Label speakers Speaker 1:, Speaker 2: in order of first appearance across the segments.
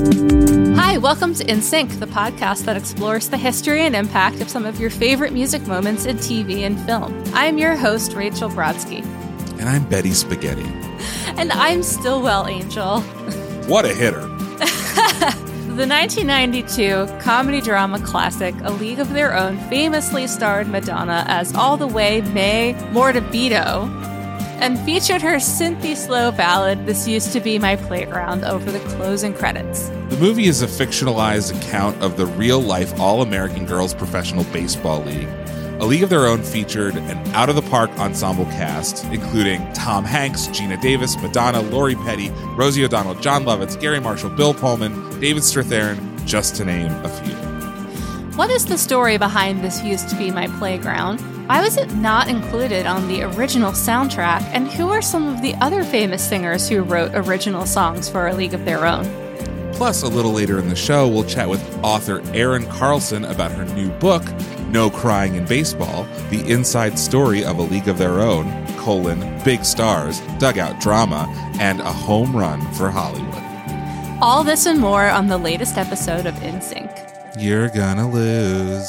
Speaker 1: Hi, welcome to In Sync, the podcast that explores the history and impact of some of your favorite music moments in TV and film. I'm your host, Rachel Brodsky.
Speaker 2: And I'm Betty Spaghetti.
Speaker 1: And I'm Stillwell Angel.
Speaker 2: What a hitter.
Speaker 1: The 1992 comedy drama classic A League of Their Own famously starred Madonna as all the way Mae Mordabito and featured her synthy slow ballad This Used to Be My Playground over the closing credits.
Speaker 2: The movie is a fictionalized account of the real life All American Girls Professional Baseball League. A League of Their Own featured an out of the park ensemble cast, including Tom Hanks, Geena Davis, Madonna, Lori Petty, Rosie O'Donnell, Jon Lovitz, Garry Marshall, Bill Pullman, David Strathairn, just to name a few.
Speaker 1: What is the story behind This Used to Be My Playground? Why was it not included on the original soundtrack? And who are some of the other famous singers who wrote original songs for A League of Their Own?
Speaker 2: Plus, a little later in the show, we'll chat with author Erin Carlson about her new book, No Crying in Baseball, the inside story of a league of their own, colon, big stars, dugout drama, and a home run for Hollywood.
Speaker 1: All this and more on the latest episode of In Sync.
Speaker 2: You're gonna lose.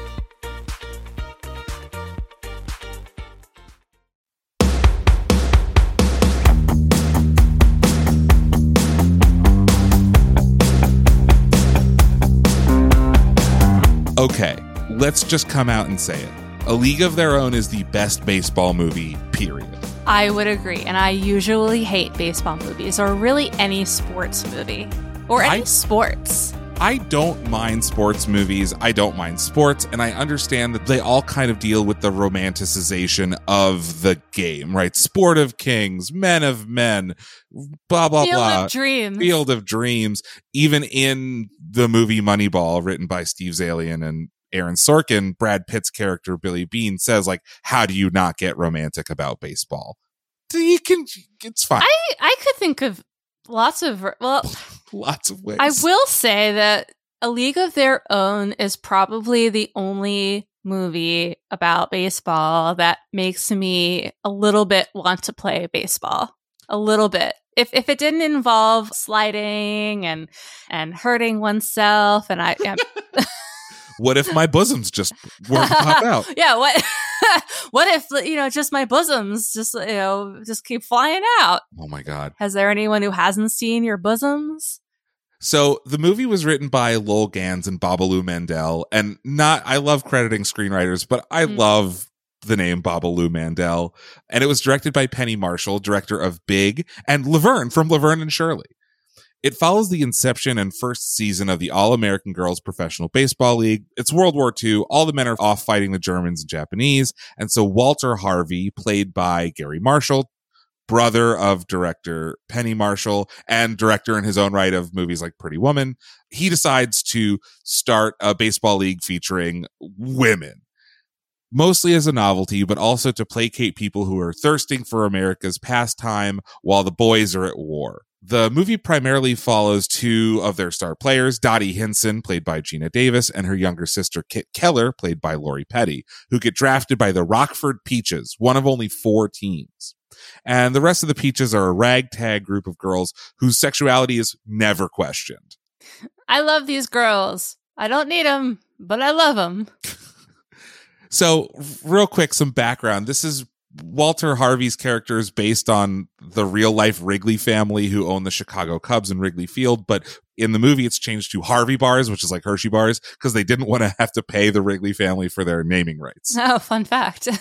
Speaker 2: Okay, let's just come out and say it. A League of Their Own is the best baseball movie, period.
Speaker 1: I would agree, and I usually hate baseball movies or really any sports movie or any
Speaker 2: I-
Speaker 1: sports.
Speaker 2: I don't mind sports movies. I don't mind sports, and I understand that they all kind of deal with the romanticization of the game, right? Sport of kings, men of men, blah, blah,
Speaker 1: Field
Speaker 2: blah.
Speaker 1: of Dreams.
Speaker 2: Field of Dreams. Even in the movie Moneyball, written by Steve Zaillian and Aaron Sorkin, Brad Pitt's character, Billy Beane, says, like, how do you not get romantic about baseball? You can, it's fine.
Speaker 1: I I could think of lots of well.
Speaker 2: Lots of ways.
Speaker 1: I will say that A League of Their Own is probably the only movie about baseball that makes me a little bit want to play baseball. A little bit. If if it didn't involve sliding and and hurting oneself and I am
Speaker 2: What if my bosoms just weren't pop out?
Speaker 1: yeah, what what if you know just my bosoms just you know just keep flying out?
Speaker 2: Oh my God.
Speaker 1: Has there anyone who hasn't seen your bosoms?
Speaker 2: So the movie was written by Lowell Ganz and Babaloo Mandel, and not I love crediting screenwriters, but I
Speaker 1: Mm.
Speaker 2: love the name Babaloo Mandel, and it was directed by Penny Marshall, director of Big, and Laverne from Laverne and Shirley. It follows the inception and first season of the All American Girls Professional Baseball League. It's World War II. All the men are off fighting the Germans and Japanese. And so Walter Harvey, played by Garry Marshall, brother of director Penny Marshall and director in his own right of movies like Pretty Woman, he decides to start a baseball league featuring women. Mostly as a novelty, but also to placate people who are thirsting for America's pastime while the boys are at war. The movie primarily follows two of their star players, Dottie Hinson, played by Geena Davis, and her younger sister, Kit Keller, played by Lori Petty, who get drafted by the Rockford Peaches, one of only four teams. And the rest of the Peaches are a ragtag group of girls whose sexuality is never questioned.
Speaker 1: I love these girls. I don't need them, but I love them.
Speaker 2: So, real quick, some background. This is Walter Harvey's character is based on the real life Wrigley family who own the Chicago Cubs in Wrigley Field, but in the movie it's changed to Harvey bars, which is like Hershey bars, because they didn't want to have to pay the Wrigley family for their naming rights.
Speaker 1: Oh, fun fact.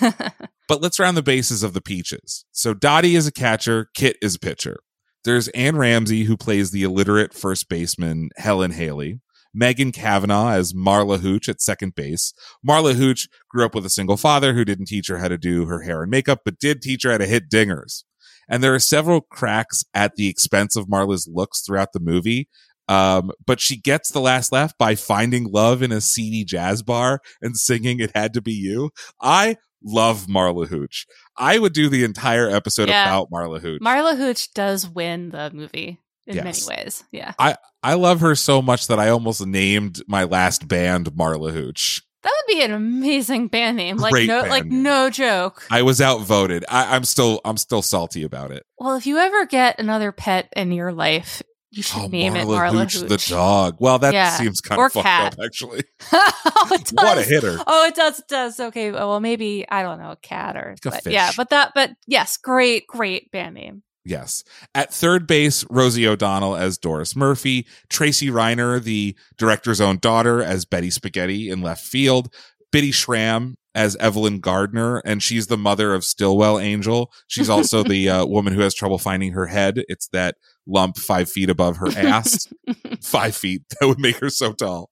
Speaker 2: But let's round the bases of the Peaches. So Dottie is a catcher, Kit is a pitcher. There's Anne Ramsay, who plays the illiterate first baseman Helen Haley. Megan Cavanagh as Marla Hooch at second base. Marla Hooch grew up with a single father who didn't teach her how to do her hair and makeup, but did teach her how to hit dingers. And there are several cracks at the expense of Marla's looks throughout the movie. Um, but she gets the last laugh by finding love in a seedy jazz bar and singing "It Had to Be You." I love Marla Hooch. I would do the entire episode
Speaker 1: Yeah.
Speaker 2: about Marla Hooch.
Speaker 1: Marla Hooch does win the movie in
Speaker 2: Yes.
Speaker 1: many ways. Yeah.
Speaker 2: I I love her so much that I almost named my last band Marla Hooch.
Speaker 1: That would be an amazing band name. Like
Speaker 2: Great
Speaker 1: no like
Speaker 2: name.
Speaker 1: no joke.
Speaker 2: I was outvoted. I, I'm still I'm still salty about it.
Speaker 1: well, if you ever get another pet in your life, you should
Speaker 2: Oh,
Speaker 1: name
Speaker 2: Marla
Speaker 1: it Marla
Speaker 2: Hooch,
Speaker 1: Hooch.
Speaker 2: the dog. Well, that
Speaker 1: Yeah.
Speaker 2: seems kind
Speaker 1: Or
Speaker 2: of fucked
Speaker 1: cat.
Speaker 2: up, actually.
Speaker 1: oh.
Speaker 2: What a hitter!
Speaker 1: Oh, it does. It does. Okay. Well, maybe I don't know, a cat or
Speaker 2: Like a
Speaker 1: but
Speaker 2: fish.
Speaker 1: yeah. But that. But yes, great, great band name.
Speaker 2: Yes. At third base, Rosie O'Donnell as Doris Murphy, Tracy Reiner, the director's own daughter, as Betty Spaghetti in left field, Bitty Schram as Evelyn Gardner, and she's the mother of Stillwell Angel. She's also the uh, woman who has trouble finding her head. It's that lump five feet above her ass. five feet. That would make her so tall.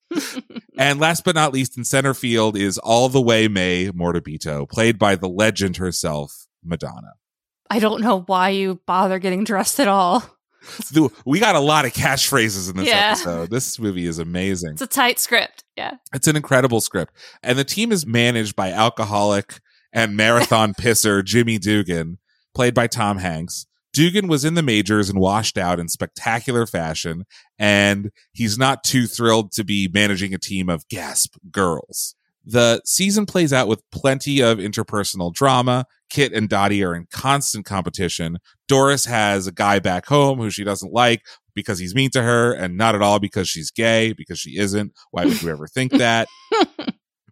Speaker 2: And last but not least, in center field is all the way Mae Mordabito, played by the legend herself, Madonna.
Speaker 1: I don't know why you bother getting dressed at all.
Speaker 2: We got a lot of catchphrases in this
Speaker 1: Yeah.
Speaker 2: episode. This movie is amazing.
Speaker 1: It's a tight script. Yeah.
Speaker 2: It's an incredible script. And the team is managed by alcoholic and marathon pisser Jimmy Dugan, played by Tom Hanks. Dugan was in the majors and washed out in spectacular fashion, and he's not too thrilled to be managing a team of gasp girls. The season plays out with plenty of interpersonal drama. Kit and Dottie are in constant competition. Doris has a guy back home who she doesn't like because he's mean to her and not at all because she's gay, because she isn't. Why would you ever think that?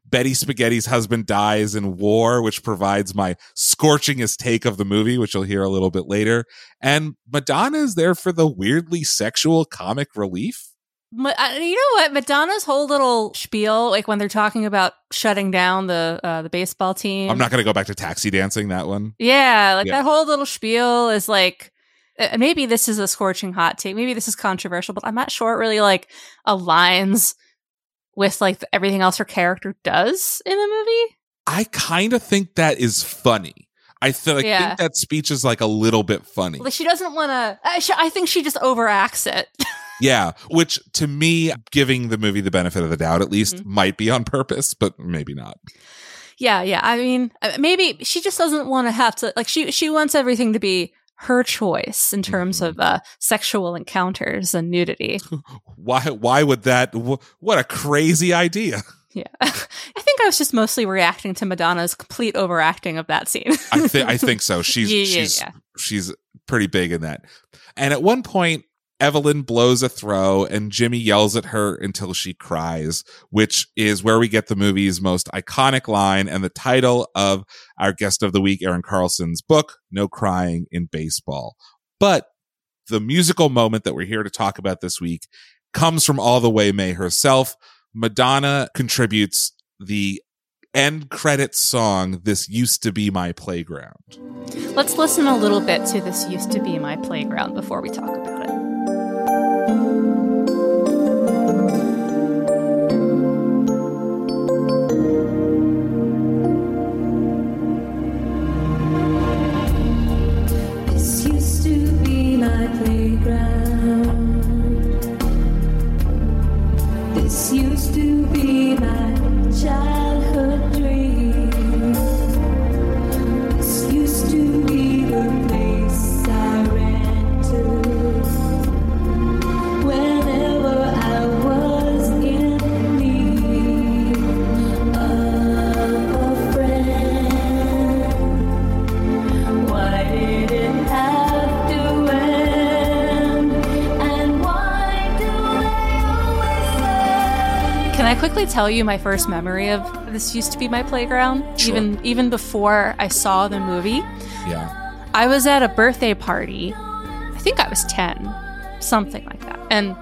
Speaker 2: Betty Spaghetti's husband dies in war, which provides my scorchingest take of the movie, which you'll hear a little bit later. And Madonna is there for the weirdly sexual comic relief.
Speaker 1: Uh, you know what? Madonna's whole little spiel, like when they're talking about shutting down the uh, the baseball team.
Speaker 2: I'm not going to go back to taxi dancing, that one.
Speaker 1: Yeah, like
Speaker 2: Yeah.
Speaker 1: that whole little spiel is like uh, maybe this is a scorching hot take. Maybe this is controversial, but I'm not sure it really like aligns with like everything else her character does in the movie.
Speaker 2: I kind of think that is funny. I th-
Speaker 1: Yeah.
Speaker 2: think that speech is like a little bit funny.
Speaker 1: Like she doesn't want to. I, I think she just overacts it.
Speaker 2: Yeah, which to me, giving the movie the benefit of the doubt at least
Speaker 1: Mhm.
Speaker 2: might be on purpose, but maybe not.
Speaker 1: yeah, yeah. I mean, uh, maybe she just doesn't want to have to. Like she she wants everything to be her choice in terms of uh, sexual encounters and nudity.
Speaker 2: Why? Why would that? Wh- what a crazy idea!
Speaker 1: Yeah, I think I was just mostly reacting to Madonna's complete overacting of that scene.
Speaker 2: I think I think so. She's
Speaker 1: Yeah, yeah,
Speaker 2: she's
Speaker 1: yeah.
Speaker 2: she's pretty big in that. And at one point, Evelyn blows a throw, and Jimmy yells at her until she cries, which is where we get the movie's most iconic line and the title of our guest of the week, Erin Carlson's book, "No Crying in Baseball." But the musical moment that we're here to talk about this week comes from all the way Mae herself. Madonna contributes the end credits song this used to be my playground
Speaker 1: Let's listen a little bit to this used to be my playground before we talk about it. Quickly tell you my first memory of this used to be my playground?
Speaker 2: Sure.
Speaker 1: Even even before I saw the movie.
Speaker 2: yeah
Speaker 1: I was at a birthday party. I think I was 10, something like that. And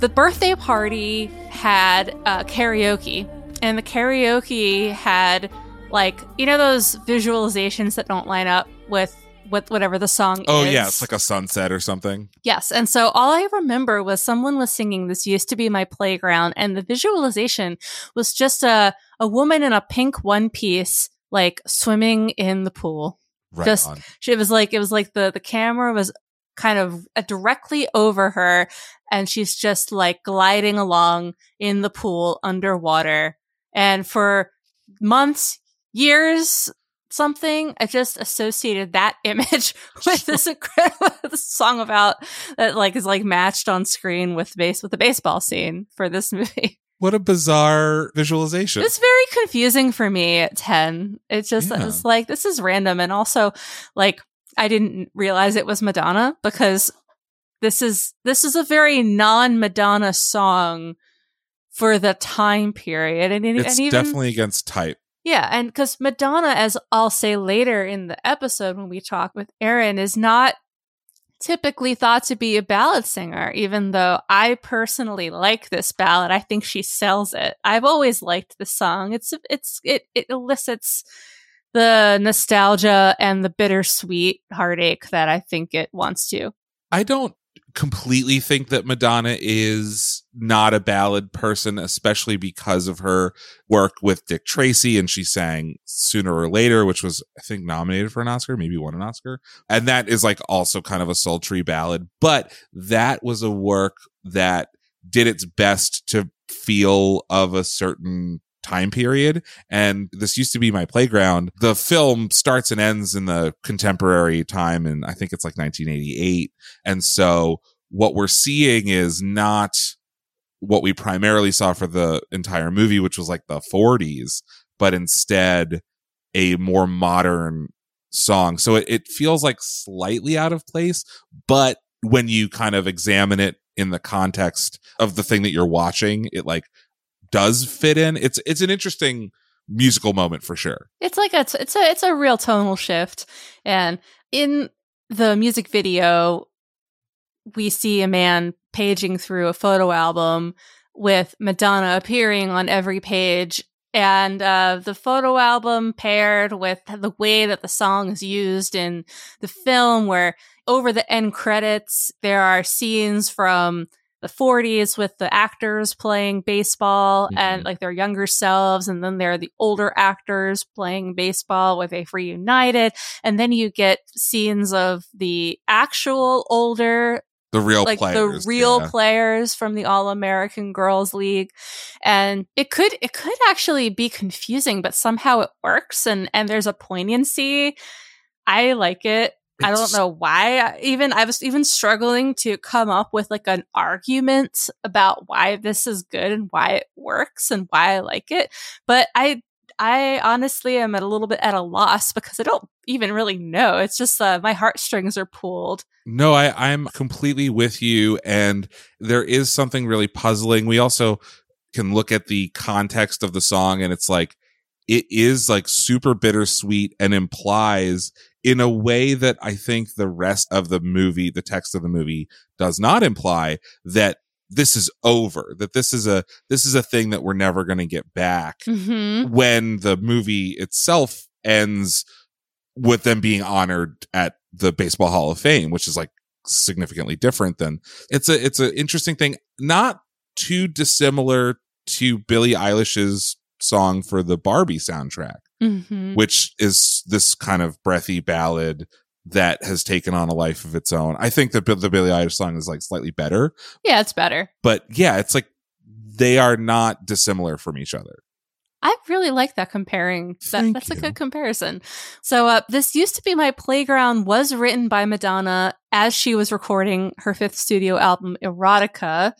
Speaker 1: the birthday party had uh, karaoke, and the karaoke had like you know those visualizations that don't line up with with whatever the song
Speaker 2: oh
Speaker 1: is.
Speaker 2: yeah it's like a sunset or something
Speaker 1: Yes. And so all I remember was someone was singing This Used to Be My Playground, and the visualization was just a, a woman in a pink one piece, like swimming in the pool.
Speaker 2: right
Speaker 1: Just-
Speaker 2: on
Speaker 1: She- It was like, it was like the, the camera was kind of uh, directly over her and she's just like gliding along in the pool underwater. And for months, years, something, I just associated that image with this incredible this song about that like is like matched on screen with base with the baseball scene for this movie.
Speaker 2: What a bizarre visualization.
Speaker 1: It's very confusing for me at 10. It's just,
Speaker 2: Yeah.
Speaker 1: it's like, this is random. And also, like, I didn't realize it was Madonna because this is, this is a very non Madonna song for the time period. And, it-
Speaker 2: it's
Speaker 1: and even,
Speaker 2: definitely against type.
Speaker 1: Yeah. And because Madonna, as I'll say later in the episode when we talk with Erin, is not typically thought to be a ballad singer, even though I personally like this ballad. I think she sells it. I've always liked the song. It's, it's, it, it elicits the nostalgia and the bittersweet heartache that I think it wants to.
Speaker 2: I don't completely think that Madonna is not a ballad person, especially because of her work with Dick Tracy. And she sang Sooner or Later, which was, I think, nominated for an Oscar, maybe won an Oscar. And that is like also kind of a sultry ballad. But that was a work that did its best to feel of a certain time period and this used to be my playground the film starts and ends in the contemporary time and i think it's like 1988 and so what we're seeing is not what we primarily saw for the entire movie, which was like the 40s, but instead a more modern song. So it, it feels like slightly out of place, but when you kind of examine it in the context of the thing that you're watching, it like does fit in. It's it's an interesting musical moment for sure.
Speaker 1: It's like a it's a it's a real tonal shift, and in the music video, we see a man paging through a photo album with Madonna appearing on every page. And uh, the photo album paired with the way that the song is used in the film, where over the end credits, there are scenes from the 40s with the actors playing baseball and
Speaker 2: Mhm.
Speaker 1: like their younger selves. And then there are the older actors playing baseball where they've reunited. And then you get scenes of the actual older
Speaker 2: The real
Speaker 1: like
Speaker 2: players.
Speaker 1: the real
Speaker 2: yeah.
Speaker 1: players from the All American Girls League, and it could it could actually be confusing, but somehow it works, and and there's a poignancy. I like it. I don't know why. I- Even I was even struggling to come up with like an argument about why this is good and why it works and why I like it. But I I honestly am at a little bit at a loss because I don't even really know. It's just uh, my heartstrings are pulled.
Speaker 2: No, I, I'm completely with you. And there is something really puzzling. We also can look at the context of the song and it's like, it is like super bittersweet and implies in a way that I think the rest of the movie, the text of the movie does not imply that this is over, that this is a, this is a thing that we're never going to get back
Speaker 1: Mm-hmm.
Speaker 2: when the movie itself ends with them being honored at the Baseball Hall of Fame, which is like significantly different than it's a it's an interesting thing, not too dissimilar to Billie Eilish's song for the Barbie soundtrack,
Speaker 1: Mm-hmm.
Speaker 2: which is this kind of breathy ballad that has taken on a life of its own. I think that the Billie Eilish song is like slightly better,
Speaker 1: Yeah, it's better.
Speaker 2: but yeah, it's like they are not dissimilar from each other.
Speaker 1: I really like that comparing. That, that's a good comparison. So, uh, this used to be my playground was written by Madonna as she was recording her fifth studio album, Erotica,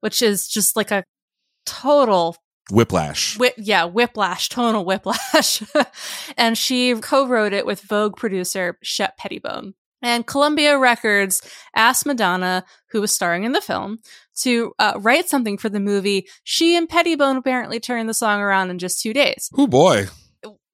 Speaker 1: which is just like a total
Speaker 2: Whiplash.
Speaker 1: Whi- yeah, whiplash, tonal whiplash. and she co-wrote it with Vogue producer Shep Pettibone. And Columbia Records asked Madonna, who was starring in the film, to uh, write something for the movie. She and Pettibone apparently turned the song around in just two days,
Speaker 2: Oh boy.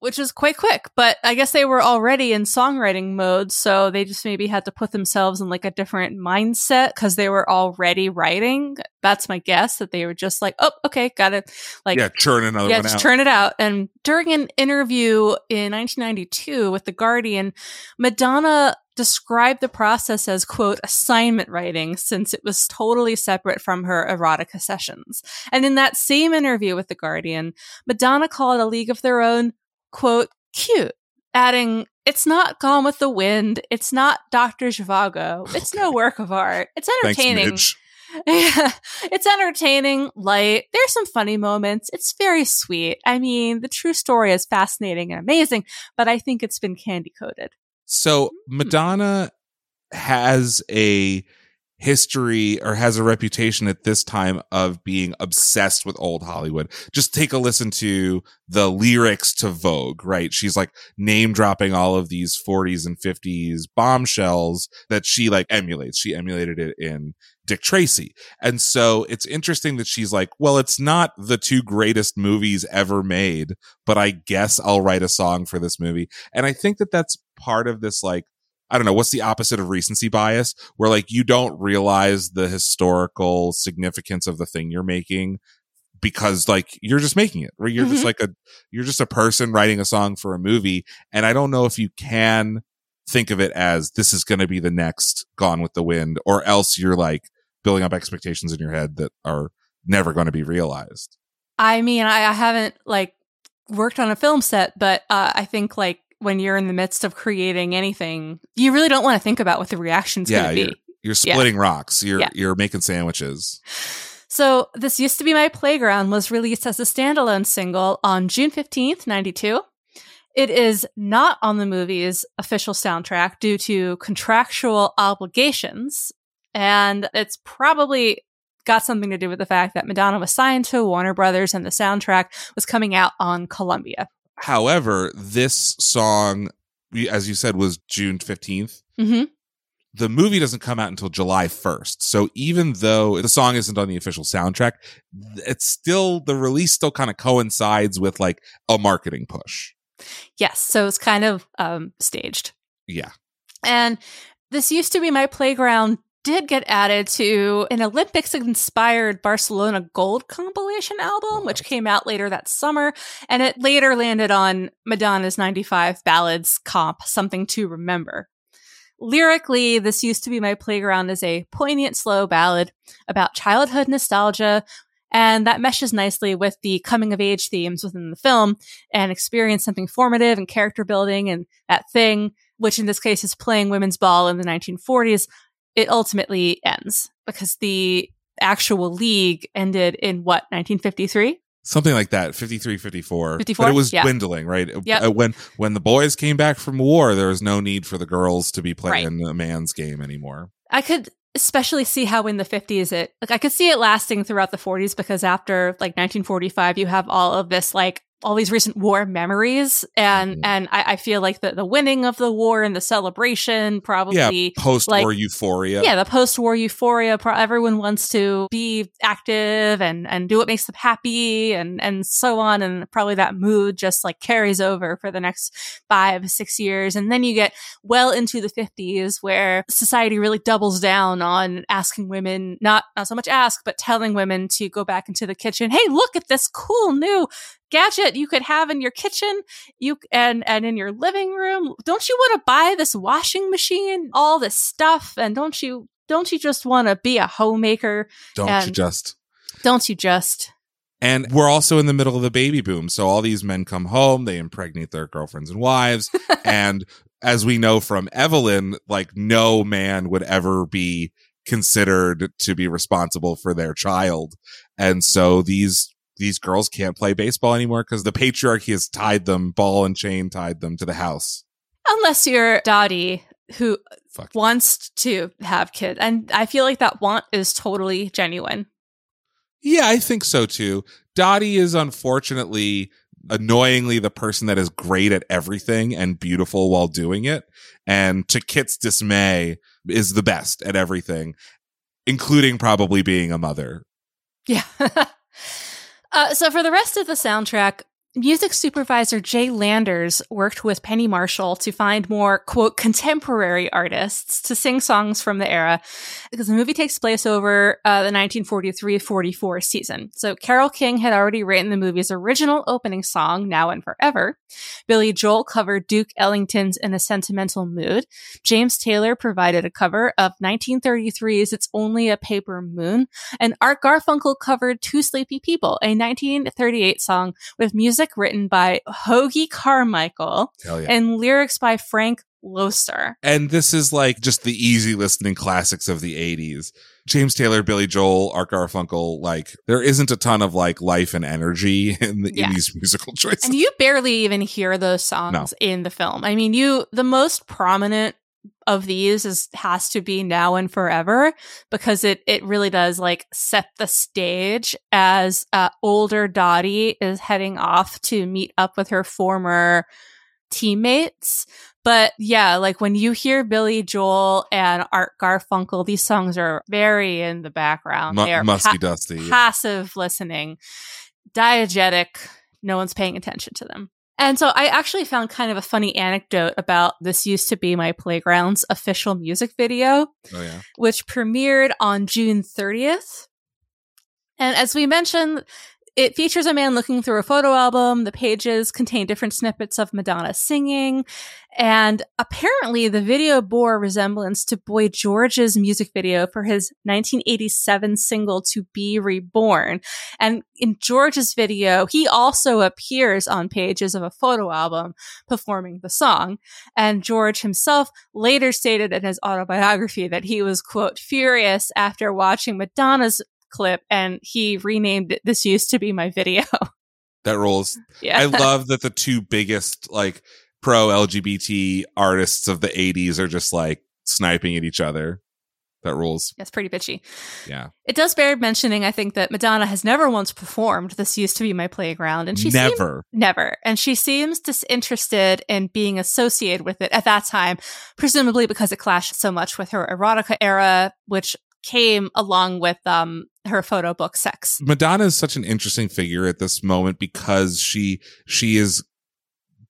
Speaker 1: Which is quite quick. But I guess they were already in songwriting mode, so they just maybe had to put themselves in like a different mindset because they were already writing. That's my guess that they were just like, oh, okay, got it. Like,
Speaker 2: yeah, churn another
Speaker 1: yeah,
Speaker 2: one
Speaker 1: just
Speaker 2: out.
Speaker 1: turn it out. And during an interview in 1992 with The Guardian, Madonna described the process as, quote, assignment writing, since it was totally separate from her erotica sessions. And in that same interview with The Guardian, Madonna called A League of Their Own, quote, cute. adding, it's not Gone with the Wind. It's not Dr. Zhivago. It's no work of art. It's entertaining.
Speaker 2: Midge.
Speaker 1: Yeah, it's entertaining, light. There's some funny moments. It's very sweet. I mean, the true story is fascinating and amazing, but I think it's been candy coated.
Speaker 2: So
Speaker 1: Hmm.
Speaker 2: Madonna has a history or has a reputation at this time of being obsessed with old Hollywood. Just take a listen to the lyrics to Vogue, right? She's like name dropping all of these 40s and 50s bombshells that she like emulates. She emulated it in Dick Tracy. And so it's interesting that she's like, well, it's not the two greatest movies ever made, but I guess I'll write a song for this movie. And I think that that's part of this, like, I don't know, what's the opposite of recency bias, where like you don't realize the historical significance of the thing you're making because like you're just making it, where you're just
Speaker 1: Mhm.
Speaker 2: like a, you're just a person writing a song for a movie. And I don't know if you can think of it as this is going to be the next Gone with the Wind, or else you're like building up expectations in your head that are never going to be realized.
Speaker 1: I mean, I, I haven't like worked on a film set, but uh, I think like when you're in the midst of creating anything, you really don't want to think about what the reaction's
Speaker 2: Yeah,
Speaker 1: going to be.
Speaker 2: You're
Speaker 1: Yeah.
Speaker 2: splitting rocks. You're
Speaker 1: Yeah.
Speaker 2: you're making sandwiches.
Speaker 1: So, This Used to Be My Playground was released as a standalone single on June 15th, 92. It is not on the movie's official soundtrack due to contractual obligations. And it's probably got something to do with the fact that Madonna was signed to Warner Brothers and the soundtrack was coming out on Columbia.
Speaker 2: However, this song, as you said, was June 15th.
Speaker 1: hmm
Speaker 2: The movie doesn't come out until July 1st. So even though the song isn't on the official soundtrack, it's still, the release still kind of coincides with like a marketing push.
Speaker 1: Yes. So it's kind of um, staged.
Speaker 2: Yeah.
Speaker 1: And this used to be my playground did get added to an Olympics inspired Barcelona Gold compilation album, which came out later that summer. And it later landed on Madonna's 95 Ballads comp, Something to Remember. Lyrically, this used to be my playground is a poignant, slow ballad about childhood nostalgia. And that meshes nicely with the coming of age themes within the film and experience something formative and character building and that thing which in this case is playing women's ball in the 1940s, it ultimately ends because the actual league ended in what, 1953?
Speaker 2: Something like that, 53, 54.
Speaker 1: 54?
Speaker 2: But it was
Speaker 1: Yeah.
Speaker 2: dwindling, right?
Speaker 1: Yep.
Speaker 2: Uh, When, when the boys came back from war, there was no need for the girls to be playing a man's game anymore.
Speaker 1: I could especially see how in the 50s it, like, I could see it lasting throughout the 40s because after like 1945, you have all of this, like, all these recent war memories and
Speaker 2: Mhm.
Speaker 1: and I, I feel like the, the winning of the war and the celebration probably
Speaker 2: yeah. Post war
Speaker 1: like-
Speaker 2: euphoria.
Speaker 1: yeah, the post-war euphoria. Pro- everyone wants to be active and and do what makes them happy, and and so on. And probably that mood just like carries over for the next five, six years, and then you get well into the fifties, where society really doubles down on asking women not not so much ask, but telling women to go back into the kitchen. Hey, look at this cool new gadget you could have in your kitchen you and and in your living room don't you want to buy this washing machine all this stuff and don't you don't you just want to be a homemaker
Speaker 2: Don't you just.
Speaker 1: don't you just
Speaker 2: And we're also in the middle of the baby boom. So all these men come home, they impregnate their girlfriends and wives. and as we know from Evelyn, like no man would ever be considered to be responsible for their child. And so these these girls can't play baseball anymore because the patriarchy has tied them, ball and chain tied them to the house.
Speaker 1: unless you're Dottie who
Speaker 2: Fuck.
Speaker 1: wants to have kids and I feel like that want is totally genuine
Speaker 2: Yeah, I think so too. Dottie is unfortunately annoyingly the person that is great at everything and beautiful while doing it. And to Kit's dismay is the best at everything, including probably being a mother.
Speaker 1: Yeah. uh, so for the rest of the soundtrack, music supervisor Jay Landers worked with Penny Marshall to find more, quote, contemporary artists to sing songs from the era because the movie takes place over uh, the 1943-44 season. So Carole King had already written the movie's original opening song, Now and Forever. Billy Joel covered Duke Ellington's In a Sentimental Mood. James Taylor provided a cover of 1933's It's Only a Paper Moon and Art Garfunkel covered Two Sleepy People, a 1938 song with music music written by Hoagy Carmichael
Speaker 2: yeah.
Speaker 1: and lyrics by Frank Loesser.
Speaker 2: And this is like just the easy listening classics of the 80s. James Taylor, Billy Joel, Art Garfunkel, like there isn't a ton of like life and energy in, the,
Speaker 1: Yeah.
Speaker 2: in these musical choices.
Speaker 1: And you barely even hear those songs
Speaker 2: No.
Speaker 1: in the film. I mean, you the most prominent of these is has to be Now and Forever because it it really does like set the stage as uh, older Dottie is heading off to meet up with her former teammates. But yeah, like when you hear Billy Joel and Art Garfunkel, these songs are very in the background.
Speaker 2: Mu-
Speaker 1: they are
Speaker 2: musty
Speaker 1: pa-
Speaker 2: dusty. yeah.
Speaker 1: passive listening, diegetic. No one's paying attention to them. And so I actually found kind of a funny anecdote about this used to be my playground's official music video,
Speaker 2: Oh yeah.
Speaker 1: which premiered on June 30th. And as we mentioned, it features a man looking through a photo album. The pages contain different snippets of Madonna singing. And apparently, the video bore resemblance to Boy George's music video for his 1987 single To Be Reborn. And in George's video, he also appears on pages of a photo album performing the song. And George himself later stated in his autobiography that he was, quote, furious after watching Madonna's clip and he renamed it This Used to Be My Video.
Speaker 2: That rolls.
Speaker 1: yeah.
Speaker 2: I love that the two biggest like pro LGBT artists of the 80s are just like sniping at each other. That rules.
Speaker 1: That's pretty bitchy.
Speaker 2: Yeah.
Speaker 1: It does bear mentioning, I think, that Madonna has never once performed This Used to Be My Playground. And she seemed-
Speaker 2: Never.
Speaker 1: Never. And she seems disinterested in being associated with it at that time, presumably because it clashed so much with her erotica era, which came along with um her photo book sex.
Speaker 2: Madonna is such an interesting figure at this moment because she she is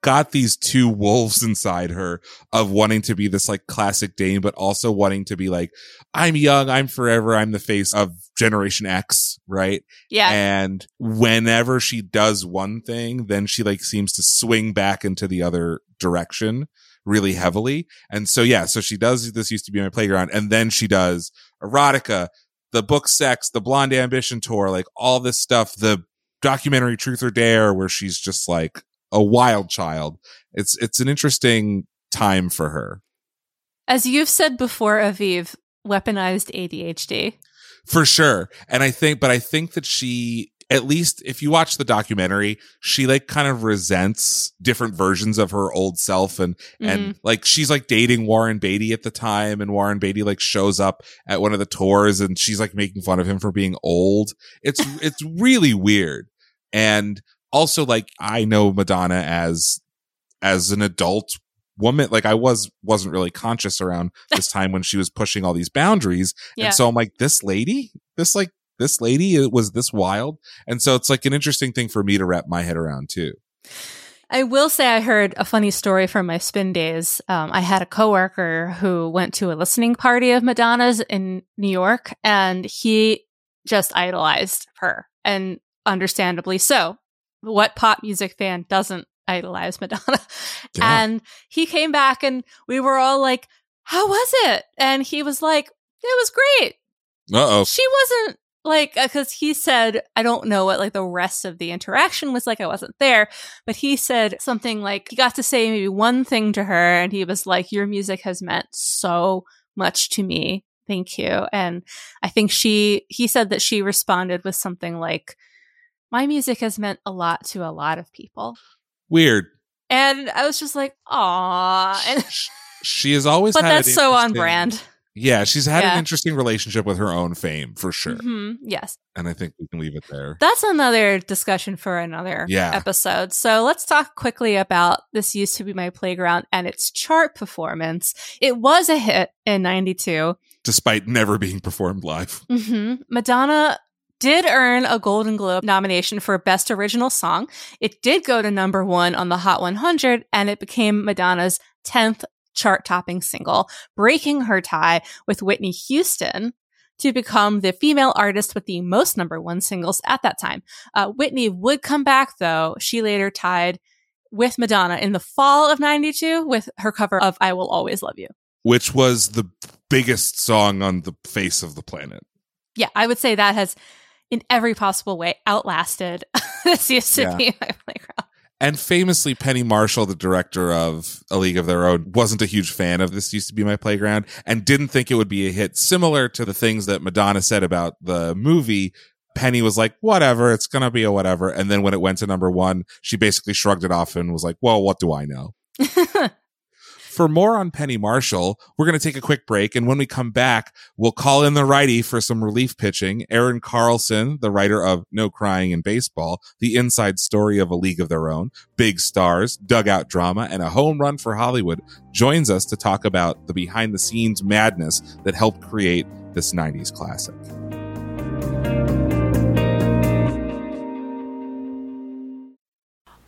Speaker 2: got these two wolves inside her of wanting to be this like classic dame but also wanting to be like I'm young, I'm forever, I'm the face of generation X, right?
Speaker 1: Yeah.
Speaker 2: And whenever she does one thing, then she like seems to swing back into the other direction really heavily. And so, yeah, so she does this used to be my playground. And then she does erotica, the book sex, the blonde ambition tour, like all this stuff, the documentary truth or dare where she's just like a wild child. It's, it's an interesting time for her.
Speaker 1: As you've said before, Aviv, weaponized ADHD.
Speaker 2: For sure. And I think, but I think that she, at least if you watch the documentary, she like kind of resents different versions of her old self. And, and mm-hmm. like she's like dating Warren Beatty at the time. And Warren Beatty like shows up at one of the tours and she's like making fun of him for being old. It's, it's really weird. And also like I know Madonna as, as an adult woman. Like I was, wasn't really conscious around this time when she was pushing all these boundaries.
Speaker 1: Yeah.
Speaker 2: And so I'm like, this lady, this like, this lady it was this wild. And so it's like an interesting thing for me to wrap my head around too.
Speaker 1: I will say I heard a funny story from my spin days. Um, I had a coworker who went to a listening party of Madonna's in New York, and he just idolized her, and understandably so. What pop music fan doesn't idolize Madonna?
Speaker 2: Yeah.
Speaker 1: And he came back, and we were all like, "How was it?" And he was like, "It was great."
Speaker 2: Uh oh.
Speaker 1: she wasn't like uh, because he said i don't know what like the rest of the interaction was like i wasn't there but he said something like he got to say maybe one thing to her and he was like your music has meant so much to me. Thank you. And i think she he said that she responded with something like my music has meant a lot to a lot of people.
Speaker 2: Weird.
Speaker 1: and i was just like aw. And
Speaker 2: She has always
Speaker 1: but that's so on brand
Speaker 2: Yeah, she's had
Speaker 1: Yeah.
Speaker 2: an interesting relationship with her own fame for sure.
Speaker 1: Mhm, yes
Speaker 2: And I think we can leave it there.
Speaker 1: That's another discussion for another
Speaker 2: Yeah.
Speaker 1: episode. So let's talk quickly about This Used to Be My Playground and its chart performance. It was a hit in 92.
Speaker 2: Despite never being performed live.
Speaker 1: hmm Madonna did earn a Golden Globe nomination for Best Original Song. It did go to number one on the Hot 100 and it became Madonna's 10th chart topping single, breaking her tie with Whitney Houston to become the female artist with the most number one singles at that time. Uh, Whitney would come back though. She later tied with Madonna in the fall of 92 with her cover of I Will Always Love You.
Speaker 2: Which was the biggest song on the face of the planet.
Speaker 1: Yeah, I would say that has in every possible way outlasted this used to
Speaker 2: Yeah.
Speaker 1: be my playground.
Speaker 2: And famously, Penny Marshall, the director of A League of Their Own, wasn't a huge fan of This Used to Be My Playground and didn't think it would be a hit. Similar to the things that Madonna said about the movie, Penny was like, whatever, it's going to be a whatever. And then when it went to number one, she basically shrugged it off and was like, well, what do I know? For more on Penny Marshall, we're going to take a quick break. And when we come back, we'll call in the righty for some relief pitching. Erin Carlson, the writer of No Crying in Baseball, the inside story of A League of Their Own, big stars, dugout drama, and a home run for Hollywood, joins us to talk about the behind the scenes madness that helped create this 90s classic.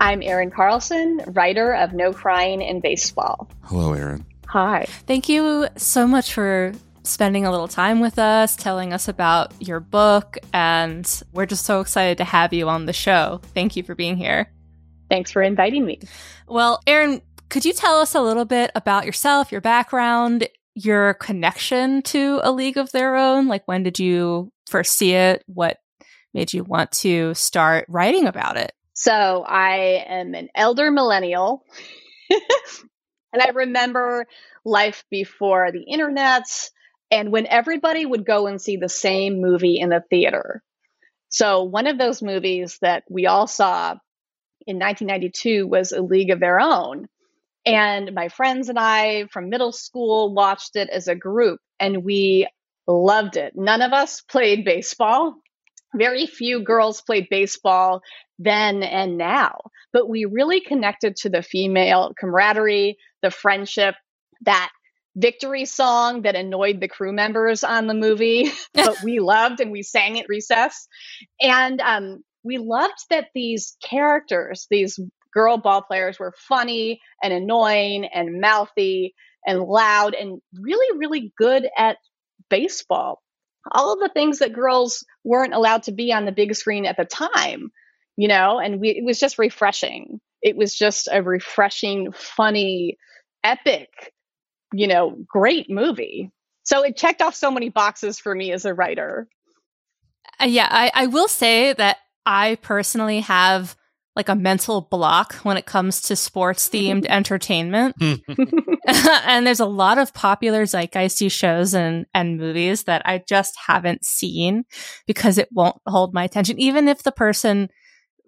Speaker 3: I'm Erin Carlson, writer of No Crying in Baseball.
Speaker 2: Hello, Erin.
Speaker 3: Hi.
Speaker 1: Thank you so much for spending a little time with us, telling us about your book, and we're just so excited to have you on the show. Thank you for being here.
Speaker 3: Thanks for inviting me.
Speaker 1: Well, Erin, could you tell us a little bit about yourself, your background, your connection to A League of Their Own? Like, when did you first see it? What made you want to start writing about it?
Speaker 3: So, I am an elder millennial, and I remember life before the internet and when everybody would go and see the same movie in the theater. So, one of those movies that we all saw in 1992 was A League of Their Own. And my friends and I from middle school watched it as a group and we loved it. None of us played baseball. Very few girls played baseball then and now, but we really connected to the female camaraderie, the friendship, that victory song that annoyed the crew members on the movie, but we loved and we sang at recess. And um, we loved that these characters, these girl ball players, were funny and annoying and mouthy and loud and really, really good at baseball. All of the things that girls weren't allowed to be on the big screen at the time, you know, and we, it was just refreshing. It was just a refreshing, funny, epic, you know, great movie. So it checked off so many boxes for me as a writer.
Speaker 1: Uh, yeah, I, I will say that I personally have like a mental block when it comes to sports themed entertainment. and there's a lot of popular zeitgeisty shows and, and movies that I just haven't seen because it won't hold my attention. Even if the person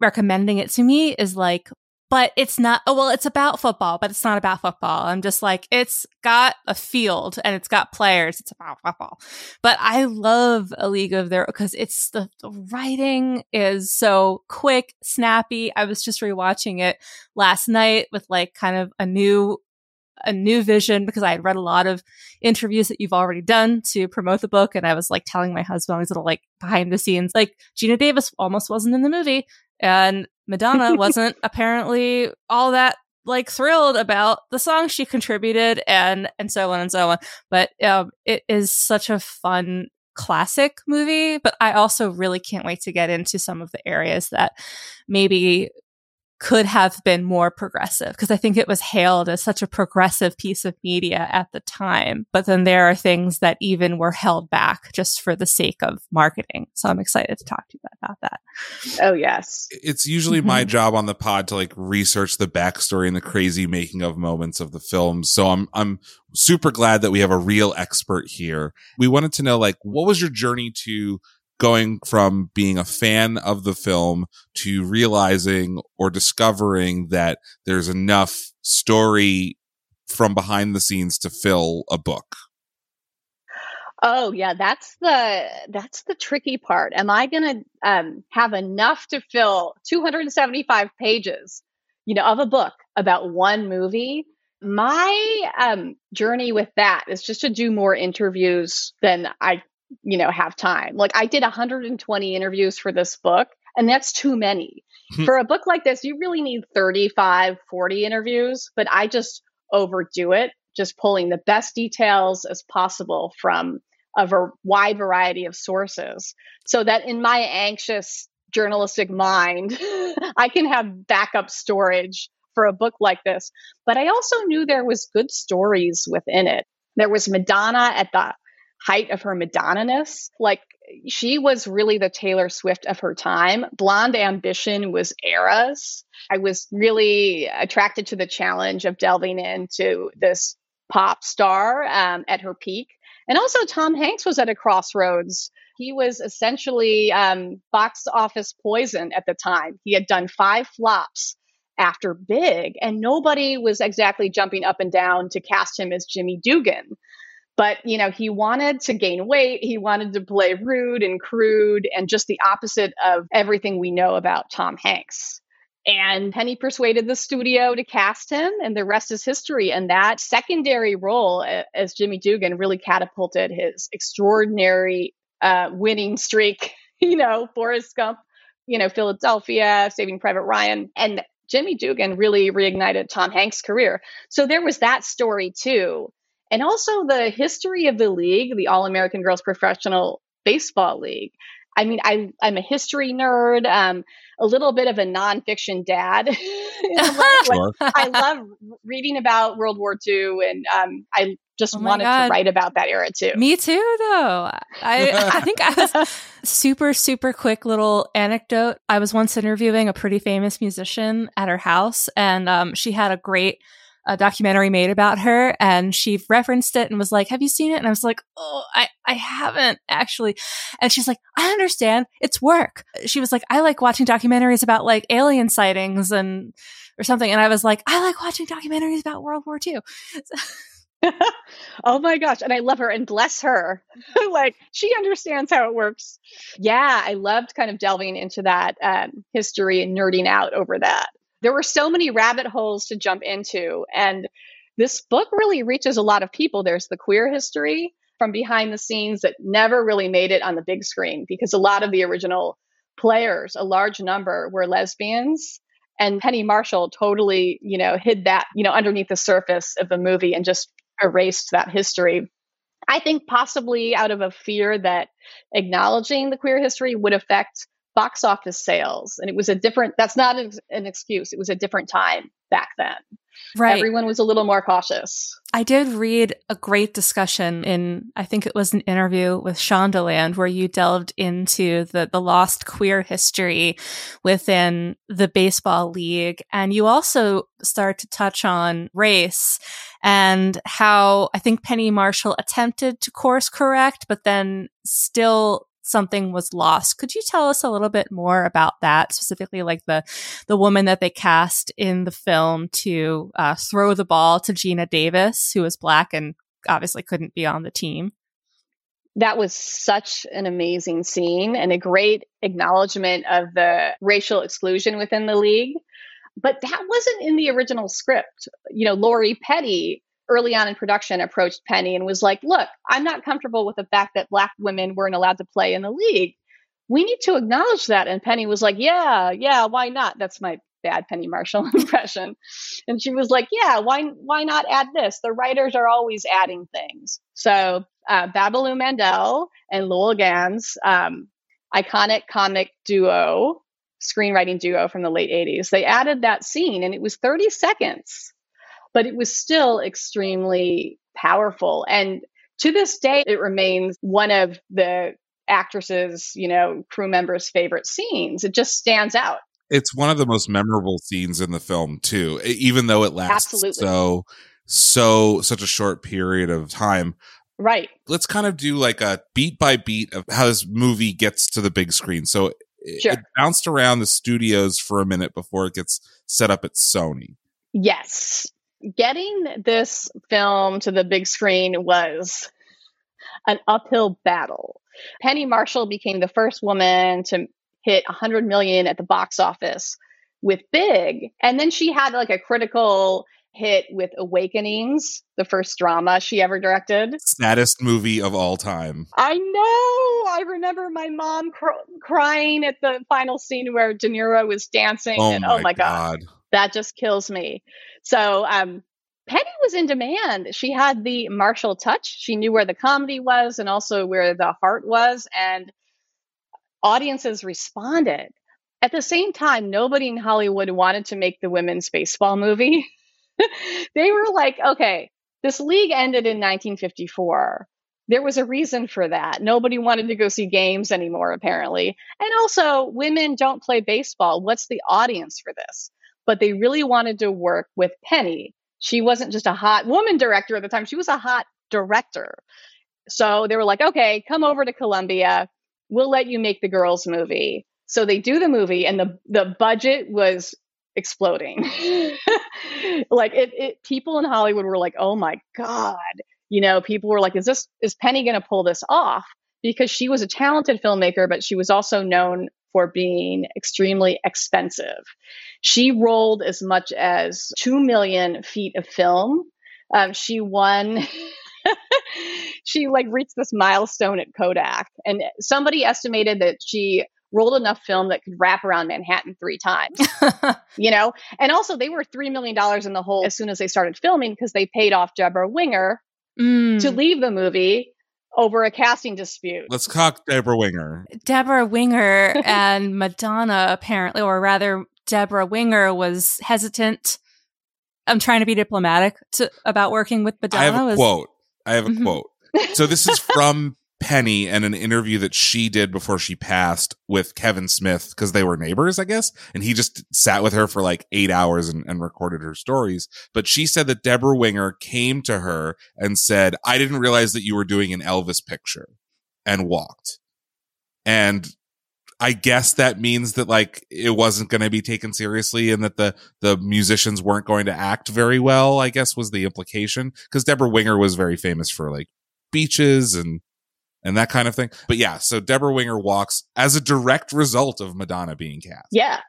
Speaker 1: recommending it to me is like, but it's not, oh, well, it's about football, but it's not about football. I'm just like, it's got a field and it's got players. It's about football. But I love A League of Their, because it's the, the writing is so quick, snappy. I was just rewatching it last night with like kind of a new a new vision because I had read a lot of interviews that you've already done to promote the book. And I was like telling my husband, I these little like behind the scenes, like Geena Davis almost wasn't in the movie and Madonna wasn't apparently all that like thrilled about the song she contributed and, and so on and so on. But, um, it is such a fun classic movie, but I also really can't wait to get into some of the areas that maybe could have been more progressive because I think it was hailed as such a progressive piece of media at the time. But then there are things that even were held back just for the sake of marketing. So I'm excited to talk to you about that.
Speaker 3: Oh, yes.
Speaker 2: It's usually my mm-hmm. job on the pod to like research the backstory and the crazy making of moments of the films. So I'm, I'm super glad that we have a real expert here. We wanted to know, like, what was your journey to going from being a fan of the film to realizing or discovering that there's enough story from behind the scenes to fill a book?
Speaker 3: Oh yeah, that's the that's the tricky part. Am I going to um, have enough to fill 275 pages, you know, of a book about one movie? My um, journey with that is just to do more interviews than I, you know, have time. Like I did 120 interviews for this book, and that's too many. Hmm. for a book like this, you really need 35, 40 interviews, but I just overdo it, just pulling the best details as possible from a ver- wide variety of sources so that in my anxious journalistic mind, I can have backup storage for a book like this. But I also knew there was good stories within it. There was Madonna at the height of her Madonna-ness. Like she was really the Taylor Swift of her time. Blonde Ambition was eras. I was really attracted to the challenge of delving into this pop star um, at her peak. And also, Tom Hanks was at a crossroads. He was essentially um, box office poison at the time. He had done five flops after Big, and nobody was exactly jumping up and down to cast him as Jimmy Dugan. But, you know, he wanted to gain weight. He wanted to play rude and crude and just the opposite of everything we know about Tom Hanks. And Penny persuaded the studio to cast him, and the rest is history. And that secondary role as Jimmy Dugan really catapulted his extraordinary uh, winning streak. You know, Forrest Gump, you know, Philadelphia, Saving Private Ryan. And Jimmy Dugan really reignited Tom Hanks' career. So there was that story too. And also the history of the league, the All American Girls Professional Baseball League. I mean, I, I'm a history nerd, um, a little bit of a nonfiction dad. I love reading about World War II, and um, I just
Speaker 1: Oh
Speaker 3: wanted
Speaker 1: God.
Speaker 3: to write about that era too.
Speaker 1: Me too, though. I I think I was super super quick little anecdote. I was once interviewing a pretty famous musician at her house, and um, she had a great uh, documentary made about her, and she referenced it and was like, "Have you seen it?" And I was like, "Oh, I I haven't actually." And she's like, "I understand. It's work." She was like, "I like watching documentaries about like alien sightings and." Or something, and I was like, I like watching documentaries about World War II.
Speaker 3: oh my gosh. And I love her and bless her. like she understands how it works. Yeah, I loved kind of delving into that um, history and nerding out over that. There were so many rabbit holes to jump into. And this book really reaches a lot of people. There's the queer history from behind the scenes that never really made it on the big screen because a lot of the original players, a large number, were lesbians. And Penny Marshall totally, you know, hid that, you know, underneath the surface of the movie and just erased that history. I think possibly out of a fear that acknowledging the queer history would affect box office sales. And it was a different, that's not an, an excuse. It was a different time back then.
Speaker 1: Right.
Speaker 3: Everyone was a little more cautious.
Speaker 1: I did read a great discussion in, I think it was an interview with Shondaland where you delved into the, the lost queer history within the baseball league. And you also start to touch on race and how I think Penny Marshall attempted to course correct, but then still something was lost. Could you tell us a little bit more about that, specifically like the the woman that they cast in the film to uh, throw the ball to Geena Davis, who was black and obviously couldn't be on the team?
Speaker 3: that was such an amazing scene and a great acknowledgement of the racial exclusion within the league. But that wasn't in the original script. You know, Lori Petty early on in production approached Penny and was like, Look, I'm not comfortable with the fact that black women weren't allowed to play in the league. We need to acknowledge that. And Penny was like, Yeah, yeah, why not? That's my bad Penny Marshall impression. And she was like, "Yeah, why why not add this? The writers are always adding things." So uh, Babaloo Mandel and Lowell Ganz, um, iconic comic duo, screenwriting duo from the late 80s. They added that scene and it was 30 seconds, but it was still extremely powerful. And to this day, it remains one of the actresses, you know, crew members' favorite scenes. It just stands out.
Speaker 2: It's one of the most memorable scenes in the film too, even though it lasts
Speaker 3: Absolutely.
Speaker 2: so so such a short period of time.
Speaker 3: Right.
Speaker 2: Let's kind of do like a beat by beat of how this movie gets to the big screen. So it,
Speaker 3: Sure.
Speaker 2: it bounced around the studios for a minute before it gets set up at Sony.
Speaker 3: Yes. Getting this film to the big screen was an uphill battle. Penny Marshall became the first woman to hit 100 million at the box office with Big, and then she had like a critical hit with Awakenings, the first drama she ever directed.
Speaker 2: Saddest movie of all time.
Speaker 3: I know. I remember my mom cr- crying at the final scene where De Niro was dancing,
Speaker 2: Oh
Speaker 3: and oh
Speaker 2: my,
Speaker 3: oh my god
Speaker 2: god.
Speaker 3: That just kills me. So um, Penny was in demand. She had the Marshall touch. She knew where the comedy was and also where the heart was, and audiences responded. At the same time, nobody in Hollywood wanted to make the women's baseball movie. they were like, okay, this league ended in 1954. There was a reason for that. Nobody wanted to go see games anymore, apparently. And also, women don't play baseball. What's the audience for this? But they really wanted to work with Penny. She wasn't just a hot woman director at the time, she was a hot director. So they were like, okay, come over to Columbia. We'll let you make the girls' movie. So they do the movie, and the, the budget was exploding. like it, it, people in Hollywood were like, "Oh my god!" You know, people were like, "Is this is Penny going to pull this off?" Because she was a talented filmmaker, but she was also known for being extremely expensive. She rolled as much as two million feet of film. Um, she won. she like reached this milestone at Kodak, and somebody estimated that she rolled enough film that could wrap around Manhattan three times you know and also they were three million dollars in the hole as soon as they started filming because they paid off Debra Winger
Speaker 1: Mm.
Speaker 3: to leave the movie over a casting dispute
Speaker 2: Let's cock Debra Winger.
Speaker 1: Debra Winger and Madonna, apparently, or rather, Debra Winger was hesitant. I'm trying to be diplomatic to, about working with Madonna.
Speaker 2: I have a
Speaker 1: was,
Speaker 2: quote. I have a
Speaker 1: Mhm.
Speaker 2: quote. So this is from Penny and an interview that she did before she passed with Kevin Smith because they were neighbors, I guess. And he just sat with her for like eight hours and, and recorded her stories. But she said that Debra Winger came to her and said, I didn't realize that you were doing an Elvis picture and walked. And I guess that means that like it wasn't going to be taken seriously and that the the musicians weren't going to act very well, I guess was the implication cuz Debra Winger was very famous for like beaches and and that kind of thing. But yeah, so Debra Winger walks as a direct result of Madonna being cast.
Speaker 3: yeah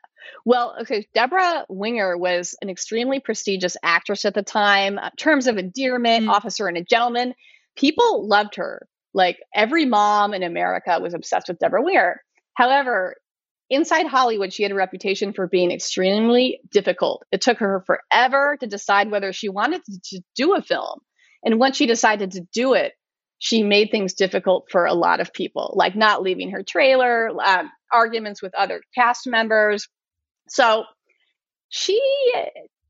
Speaker 3: well okay Debra Winger was an extremely prestigious actress at the time in terms of endearment
Speaker 1: Mm.
Speaker 3: officer and a gentleman people loved her like every mom in america was obsessed with Debra Winger however inside hollywood she had a reputation for being extremely difficult it took her forever to decide whether she wanted to, to do a film and once she decided to do it she made things difficult for a lot of people like not leaving her trailer um, arguments with other cast members so she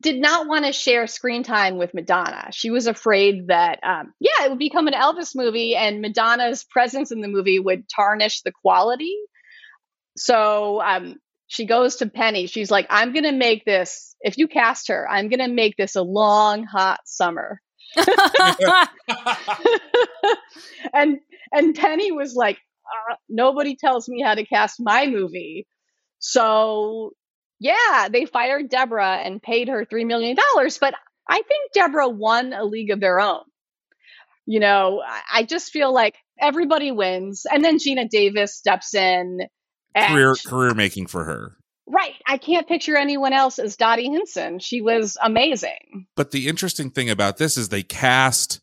Speaker 3: did not want to share screen time with Madonna. She was afraid that, um, yeah, it would become an Elvis movie and Madonna's presence in the movie would tarnish the quality. So um, she goes to Penny. She's like, I'm going to make this, if you cast her, I'm going to make this a long, hot summer. and and Penny was like, uh, nobody tells me how to cast my movie. So yeah, they fired Debra and paid her three million dollars. But I think Debra won a league of their own. You know, I, just feel like everybody wins, and then Geena Davis steps in. And,
Speaker 2: Career career making for her.
Speaker 3: Right, I can't picture anyone else as Dottie Hinson. She was amazing.
Speaker 2: But the interesting thing about this is they cast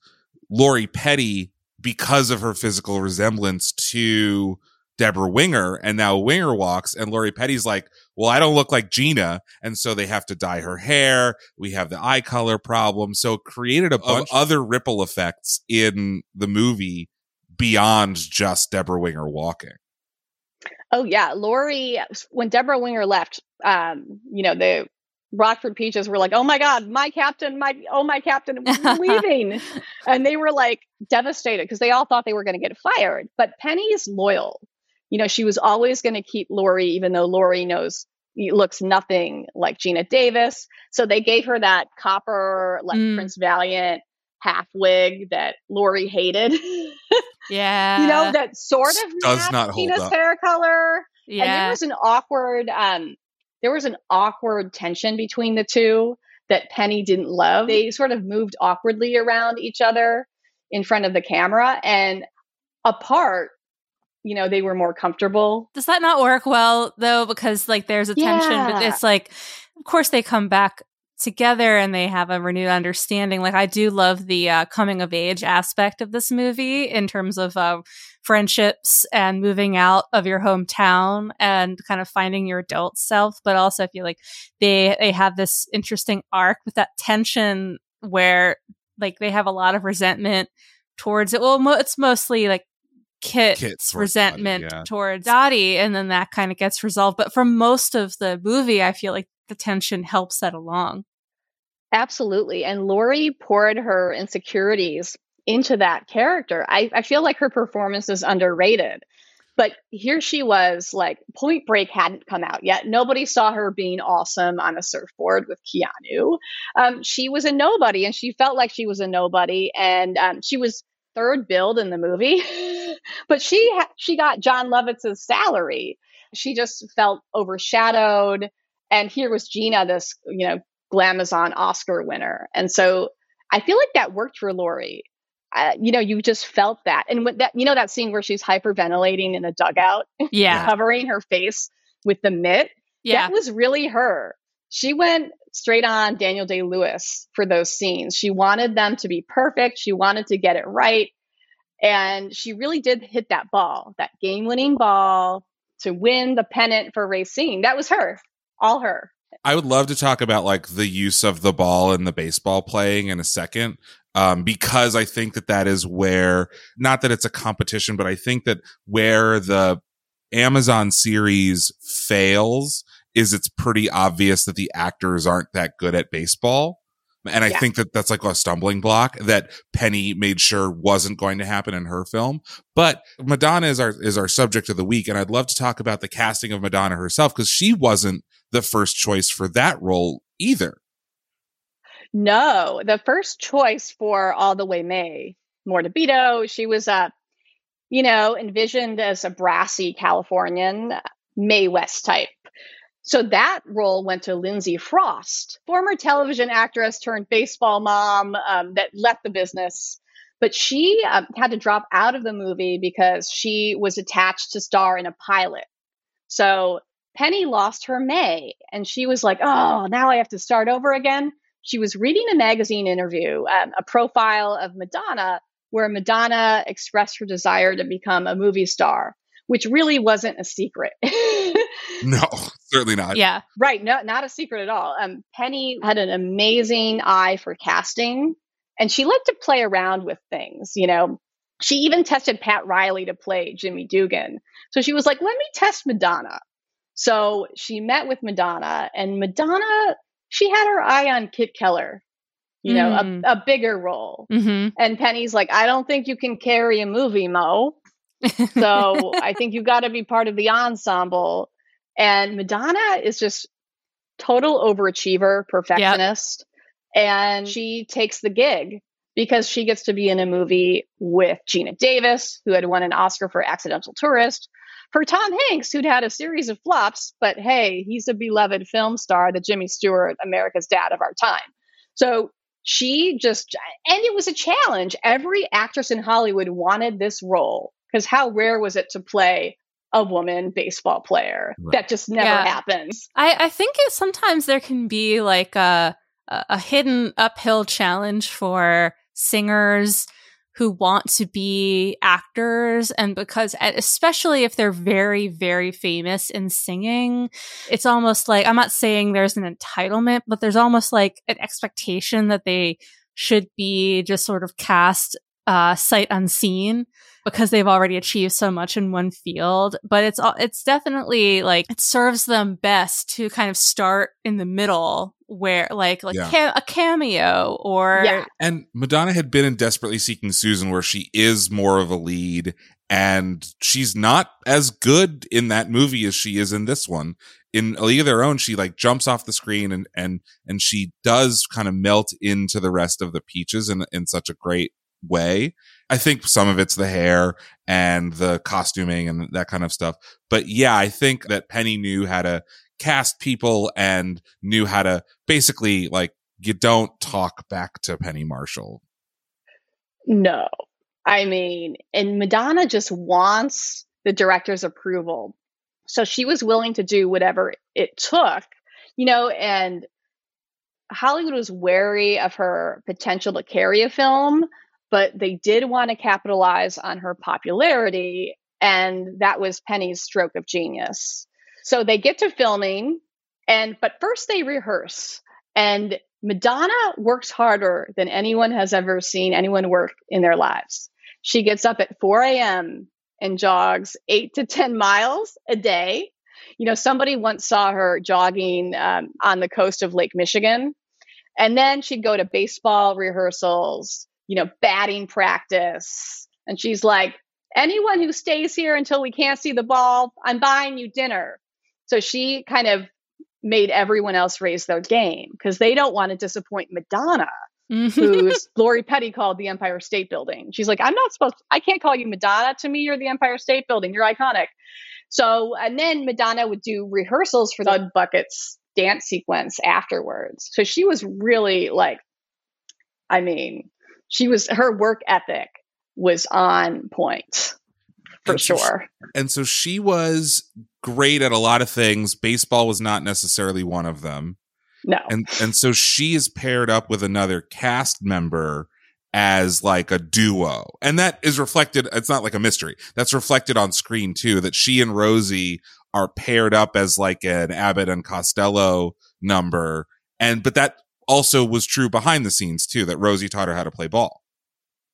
Speaker 2: Lori Petty because of her physical resemblance to Debra Winger. And now Winger walks and Lori Petty's like, well, I don't look like Geena. And so they have to dye her hair. We have the eye color problem. So it created a bunch of other ripple effects in the movie beyond just Debra Winger walking.
Speaker 3: Oh yeah, Lori. When Debra Winger left, um, you know the Rockford Peaches were like, "Oh my God, my captain, my oh my captain, leaving," and they were like devastated because they all thought they were going to get fired. But Penny is loyal. You know, she was always going to keep Lori, even though Lori knows looks nothing like Geena Davis. So they gave her that copper, like
Speaker 1: Mm.
Speaker 3: Prince Valiant half wig that Lori hated.
Speaker 1: Yeah.
Speaker 3: you know, that sort of
Speaker 2: Does
Speaker 3: matched
Speaker 2: not hold
Speaker 3: Geena's
Speaker 2: up.
Speaker 3: hair color.
Speaker 1: yeah.
Speaker 3: And there was an awkward, um, there was an awkward tension between the two that Penny didn't love. They sort of moved awkwardly around each other in front of the camera and apart, you know, they were more comfortable.
Speaker 1: Does that not work well though? Because like there's a tension, but it's like, of course they come back together and they have a renewed understanding. Like I do love the uh, coming of age aspect of this movie in terms of uh, friendships and moving out of your hometown and kind of finding your adult self. But also, I feel like they they have this interesting arc with that tension where like they have a lot of resentment towards it. Well, mo- it's mostly like Kit's
Speaker 2: Kit towards
Speaker 1: resentment
Speaker 2: Dottie, yeah.
Speaker 1: towards Dottie, and then that kind of gets resolved. But for most of the movie, I feel like the tension helps that along.
Speaker 3: Absolutely. And Lori poured her insecurities into that character. I, I feel like her performance is underrated. But here she was, like Point Break hadn't come out yet. Nobody saw her being awesome on a surfboard with Keanu. Um, she was a nobody, and she felt like she was a nobody. And um, she was third billed in the movie, but she ha- she got Jon Lovitz's salary. She just felt overshadowed. And here was Geena, this you know Glamazon Oscar winner. And so I feel like that worked for Lori. Uh, you know, you just felt that. And with that, you know, that scene where she's hyperventilating in a dugout,
Speaker 1: Yeah,
Speaker 3: covering her face with the mitt,
Speaker 1: yeah,
Speaker 3: that was really her. She went straight on Daniel Day Lewis for those scenes. She wanted them to be perfect. She wanted to get it right. And she really did hit that ball, that game winning ball to win the pennant for Racine. That was her, all her.
Speaker 2: I would love to talk about like the use of the ball and the baseball playing in a second. Um, because I think that that is where, not that it's a competition, but I think that where the Amazon series fails is it's pretty obvious that the actors aren't that good at baseball. And I
Speaker 3: Yeah.
Speaker 2: think that that's like a stumbling block that Penny made sure wasn't going to happen in her film. But Madonna is our, is our subject of the week. And I'd love to talk about the casting of Madonna herself because she wasn't the first choice for that role either.
Speaker 3: No, the first choice for All the Way Mae, More DeVito, she was uh, you know, envisioned as a brassy Californian Mae West type. So that role went to Lindsay Frost, former television actress turned baseball mom um, that left the business. But she um, had to drop out of the movie because she was attached to star in a pilot. So Penny lost her Mae, and she was like, oh, now I have to start over again. She was reading a magazine interview, um, a profile of Madonna, where Madonna expressed her desire to become a movie star, which really wasn't a secret.
Speaker 2: No, certainly not.
Speaker 1: yeah.
Speaker 3: Right, no, not a secret at all. Um, Penny had an amazing eye for casting, and she liked to play around with things. You know, she even tested Pat Riley to play Jimmy Dugan. So she was like, "Let me test Madonna." So she met with Madonna, and Madonna, she had her eye on Kit Keller. You know,
Speaker 1: Mm.
Speaker 3: a, a bigger role.
Speaker 1: hmm
Speaker 3: And Penny's like, "I don't think you can carry a movie, Mo." So I think you've got to be part of the ensemble. And Madonna is just total overachiever, perfectionist. And she takes the gig because she gets to be in a movie with Geena Davis, who had won an Oscar for Accidental Tourist, for Tom Hanks, who'd had a series of flops, but hey, he's a beloved film star, the Jimmy Stewart, America's dad of our time. So she just, and it was a challenge. Every actress in Hollywood wanted this role because how rare was it to play a woman baseball player?
Speaker 2: Right.
Speaker 3: That just never
Speaker 1: Yeah.
Speaker 3: happens.
Speaker 1: I, I think it, sometimes there can be like a, a a hidden uphill challenge for singers who want to be actors. And because especially if they're very very famous in singing it's almost like i'm not saying there's an entitlement but there's almost like an expectation that they should be just sort of cast uh, sight unseen because they've already achieved so much in one field. But it's all it's definitely like it serves them best to kind of start in the middle where like like
Speaker 2: Yeah.
Speaker 1: ca- a cameo or
Speaker 3: Yeah.
Speaker 2: And Madonna had been in Desperately Seeking Susan, where she is more of a lead, and she's not as good in that movie as she is in this one. In A League of Their Own, she like jumps off the screen and and and she does kind of melt into the rest of the peaches in in such a great way. I think some of it's the hair and the costuming and that kind of stuff. But yeah, I think that Penny knew how to cast people and knew how to basically like you don't talk back to Penny Marshall.
Speaker 3: No. I mean, and Madonna just wants the director's approval. So she was willing to do whatever it took, you know, and Hollywood was wary of her potential to carry a film, but they did want to capitalize on her popularity. And that was Penny's stroke of genius. So they get to filming, and but first they rehearse. And Madonna works harder than anyone has ever seen anyone work in their lives. She gets up at 4 a.m. and jogs eight to 10 miles a day. You know, somebody once saw her jogging um, on the coast of Lake Michigan. And then she'd go to baseball rehearsals, you know, batting practice. And she's like, anyone who stays here until we can't see the ball, I'm buying you dinner. So she kind of made everyone else raise their game because they don't want to disappoint Madonna, mm-hmm. who's Lori Petty called the Empire State Building. She's like, I'm not supposed, I can't call you Madonna. To me, you're the Empire State Building. You're iconic. So, and then Madonna would do rehearsals for the Buckets dance sequence afterwards. So she was really like, I mean, she was, her work ethic was on point for
Speaker 2: And so
Speaker 3: sure.
Speaker 2: And so she was great at a lot of things. Baseball was not necessarily one of them.
Speaker 3: No.
Speaker 2: And and so she is paired up with another cast member as like a duo. And that is reflected it's not like a mystery. That's reflected on screen too that she and Rosie are paired up as like an Abbott and Costello number. And but that also was true behind the scenes too that Rosie taught her how to play ball.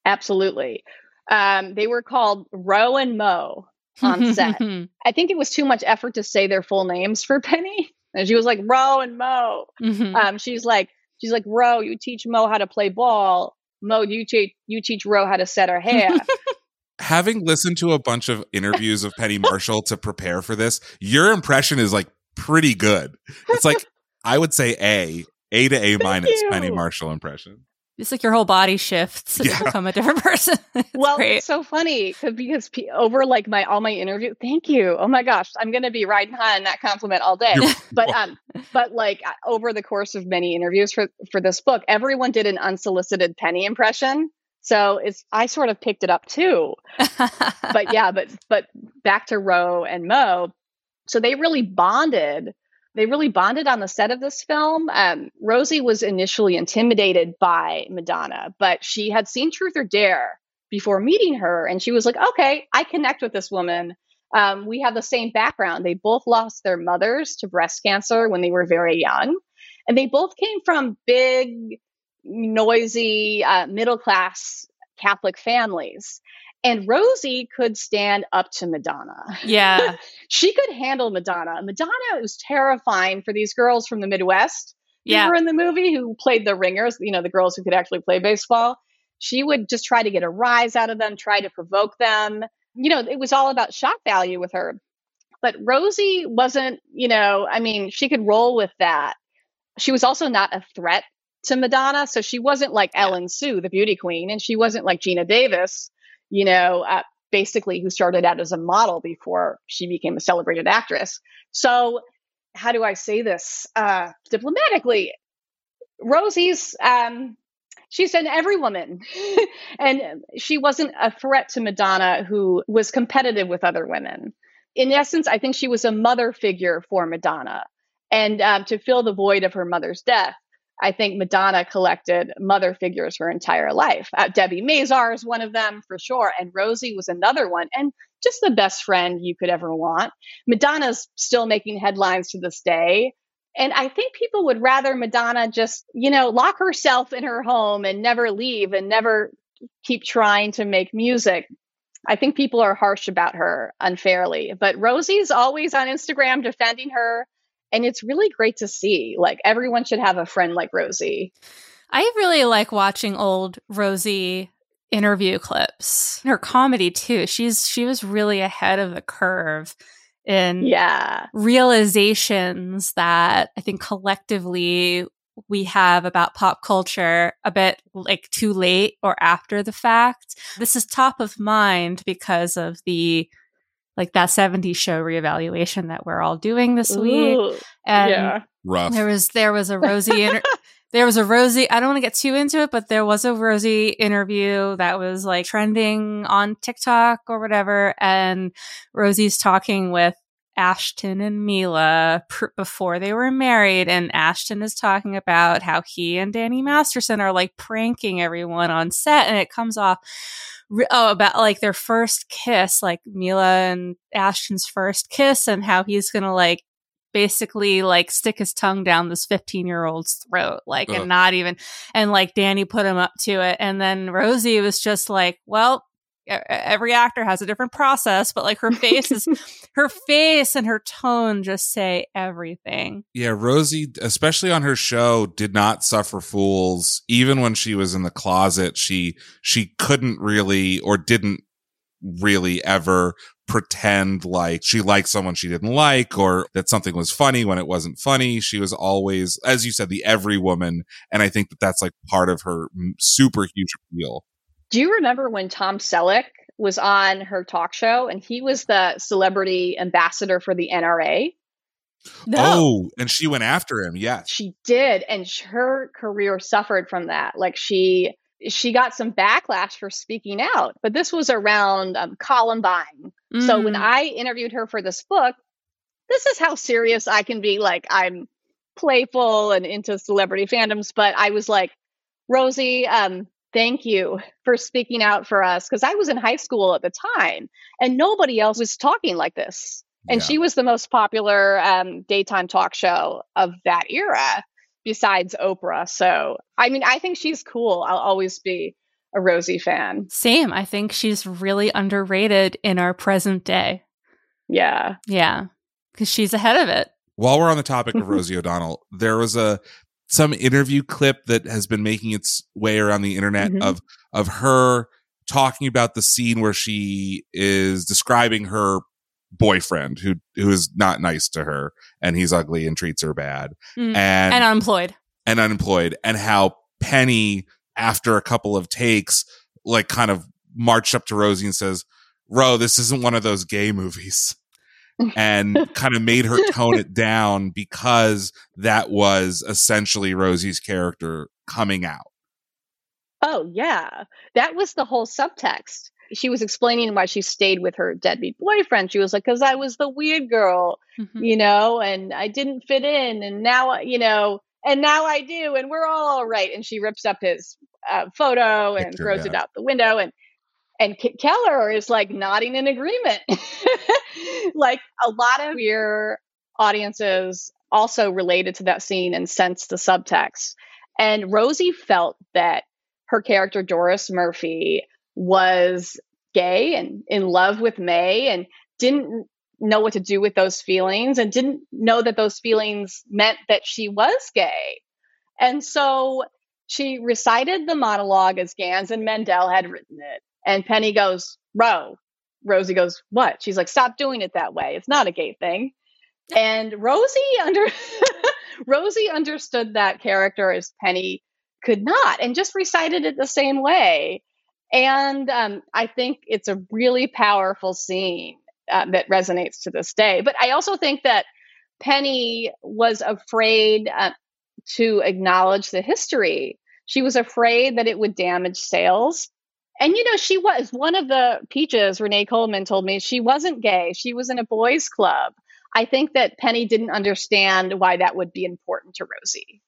Speaker 3: Absolutely. Um, they were called Ro and Mo on set. I think it was too much effort to say their full names for Penny. And she was like, Ro and Mo.
Speaker 1: Mhm.
Speaker 3: Um, she's like, she's like, Ro, you teach Mo how to play ball. Mo, you teach you teach Ro how to set her hair.
Speaker 2: having listened to a bunch of interviews of Penny Marshall to prepare for this, your impression is like pretty good. It's like I would say A, A to A minus
Speaker 3: you.
Speaker 2: Penny Marshall impression.
Speaker 1: It's like your whole body shifts and
Speaker 2: Yeah.
Speaker 1: you become a different person. It's
Speaker 3: well,
Speaker 1: great.
Speaker 3: it's so funny because pe- over like my all my interview, thank you. Oh my gosh, I'm gonna be riding high on that compliment all day.
Speaker 2: You're-
Speaker 3: but um, but like over the course of many interviews for for this book, everyone did an unsolicited Penny impression. So it's I sort of picked it up too. but yeah, but but back to Ro and Mo. So they really bonded. They really bonded on the set of this film. Um, Rosie was initially intimidated by Madonna, but she had seen Truth or Dare before meeting her, and she was like, "Okay, I connect with this woman. Um, we have the same background. They both lost their mothers to breast cancer when they were very young, and they both came from big, noisy, uh, middle class Catholic families." And Rosie could stand up to Madonna.
Speaker 1: yeah.
Speaker 3: She could handle Madonna. Madonna was terrifying for these girls from the Midwest who
Speaker 1: Yeah.
Speaker 3: were in the movie who played the ringers, you know, the girls who could actually play baseball. She would just try to get a rise out of them, try to provoke them. You know, it was all about shock value with her. But Rosie wasn't, you know, I mean, she could roll with that. She was also not a threat to Madonna. So she wasn't like Ellen Sue, the beauty queen, and she wasn't like Geena Davis, you know, uh, basically who started out as a model before she became a celebrated actress. So, how do I say this uh, diplomatically? Rosie's, um, she's an every woman, and she wasn't a threat to Madonna, who was competitive with other women. In essence, I think she was a mother figure for Madonna, and um, to fill the void of her mother's death. I think Madonna collected mother figures her entire life. Uh, Debbie Mazar is one of them for sure, and Rosie was another one, and just the best friend you could ever want. Madonna's still making headlines to this day. And I think people would rather Madonna just, you know, lock herself in her home and never leave and never keep trying to make music. I think people are harsh about her unfairly, but Rosie's always on Instagram defending her. And it's really great to see. Like, everyone should have a friend like Rosie.
Speaker 1: I really like watching old Rosie interview clips. Her comedy too. She's she was really ahead of the curve in
Speaker 3: Yeah.
Speaker 1: realizations that I think collectively we have about pop culture a bit like too late or after the fact. This is top of mind because of the like that 70s show reevaluation that we're all doing this week.
Speaker 3: Ooh,
Speaker 1: And
Speaker 3: yeah.
Speaker 2: Rough.
Speaker 1: there was there was a Rosie inter- there was a Rosie I don't want to get too into it, but there was a Rosie interview that was like trending on TikTok or whatever, and Rosie's talking with Ashton and Mila pr- before they were married, and Ashton is talking about how he and Danny Masterson are like pranking everyone on set, and it comes off. re- Oh, about like their first kiss, like Mila and Ashton's first kiss, and how he's gonna like basically like stick his tongue down this 15 year old's throat like
Speaker 2: Ugh.
Speaker 1: and not even and like danny put him up to it and then rosie was just like well every actor has a different process but like her face is her face and her tone just say everything
Speaker 2: Yeah, Rosie, especially on her show, did not suffer fools. Even when she was in the closet, she she couldn't really or didn't really ever pretend like she liked someone she didn't like or that something was funny when it wasn't funny. She was always, as you said, the every woman, and I think that that's like part of her super huge appeal.
Speaker 3: Do you remember when Tom Selleck was on her talk show and he was the celebrity ambassador for the NRA?
Speaker 2: Oh, and she went after him. Yes.
Speaker 3: She did, and her career suffered from that. Like she she got some backlash for speaking out, but this was around um, Columbine. So when
Speaker 1: Mm.
Speaker 3: I interviewed her for this book, this is how serious I can be. Like I'm playful and into celebrity fandoms, but I was like, Rosie, um, thank you for speaking out for us because I was in high school at the time and nobody else was talking like this. And
Speaker 2: Yeah.
Speaker 3: she was the most popular um, daytime talk show of that era besides Oprah. So, I mean, I think she's cool. I'll always be a Rosie fan.
Speaker 1: same i think she's really underrated in our present day
Speaker 3: Yeah.
Speaker 1: yeah because she's ahead of it
Speaker 2: While we're on the topic of Rosie O'Donnell, there was a some interview clip that has been making its way around the internet
Speaker 3: Mhm.
Speaker 2: of of her talking about the scene where she is describing her boyfriend who who is not nice to her and he's ugly and treats her bad
Speaker 1: Mm.
Speaker 2: and
Speaker 1: and unemployed
Speaker 2: and unemployed and how Penny after a couple of takes like kind of marched up to Rosie and says, "Ro, this isn't one of those gay movies." And kind of made her tone it down because that was essentially Rosie's character coming out.
Speaker 3: Oh, yeah. That was the whole subtext. She was explaining why she stayed with her deadbeat boyfriend. She was like, because I was the weird girl,
Speaker 1: Mhm.
Speaker 3: you know, and I didn't fit in. And now, you know, and now I do. And we're all all right. And she rips up his uh, photo and
Speaker 2: Picture,
Speaker 3: throws
Speaker 2: yeah.
Speaker 3: it out the window. And and K- Keller is like nodding in agreement. like a lot of your audiences also related to that scene and sensed the subtext. And Rosie felt that her character Doris Murphy was gay and in love with Mae and didn't know what to do with those feelings and didn't know that those feelings meant that she was gay. And so she recited the monologue as Ganz and Mandel had written it. And Penny goes, Ro. Rosie goes, What? She's like, Stop doing it that way. It's not a gay thing. And Rosie under Rosie understood that character as Penny could not and just recited it the same way. And um, I think it's a really powerful scene uh, that resonates to this day. But I also think that Penny was afraid uh, to acknowledge the history. She was afraid that it would damage sales. And, you know, she was one of the peaches, Renee Coleman told me, she wasn't gay. She was in a boys' club. I think that Penny didn't understand why that would be important to Rosie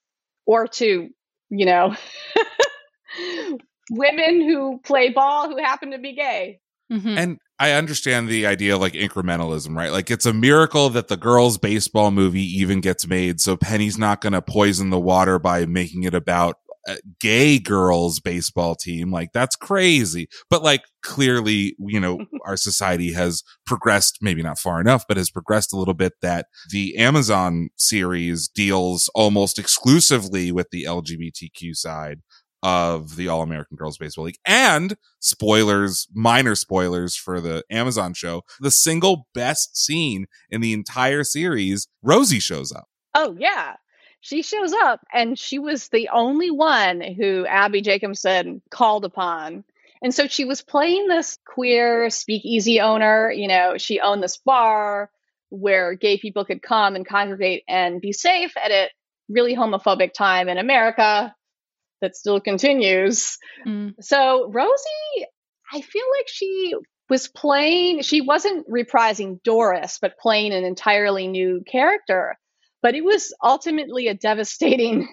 Speaker 3: or to, you know, women who play ball who happen to be gay.
Speaker 1: Mhm.
Speaker 2: And I understand the idea of like incrementalism, right? Like it's a miracle that the girls' baseball movie even gets made. So Penny's not going to poison the water by making it about gay girls baseball team. Like that's crazy. But like clearly, you know, our society has progressed, maybe not far enough, but has progressed a little bit that the Amazon series deals almost exclusively with the LGBTQ side of the All American Girls Baseball League. And spoilers, minor spoilers for the Amazon show, the single best scene in the entire series, Rosie shows up.
Speaker 3: Oh yeah. She shows up and she was the only one who Abbi Jacobson called upon. And so she was playing this queer speakeasy owner, you know, she owned this bar where gay people could come and congregate and be safe at a really homophobic time in America that still continues.
Speaker 1: Mm.
Speaker 3: So Rosie, I feel like she was playing, she wasn't reprising Doris, but playing an entirely new character. But it was ultimately a devastating,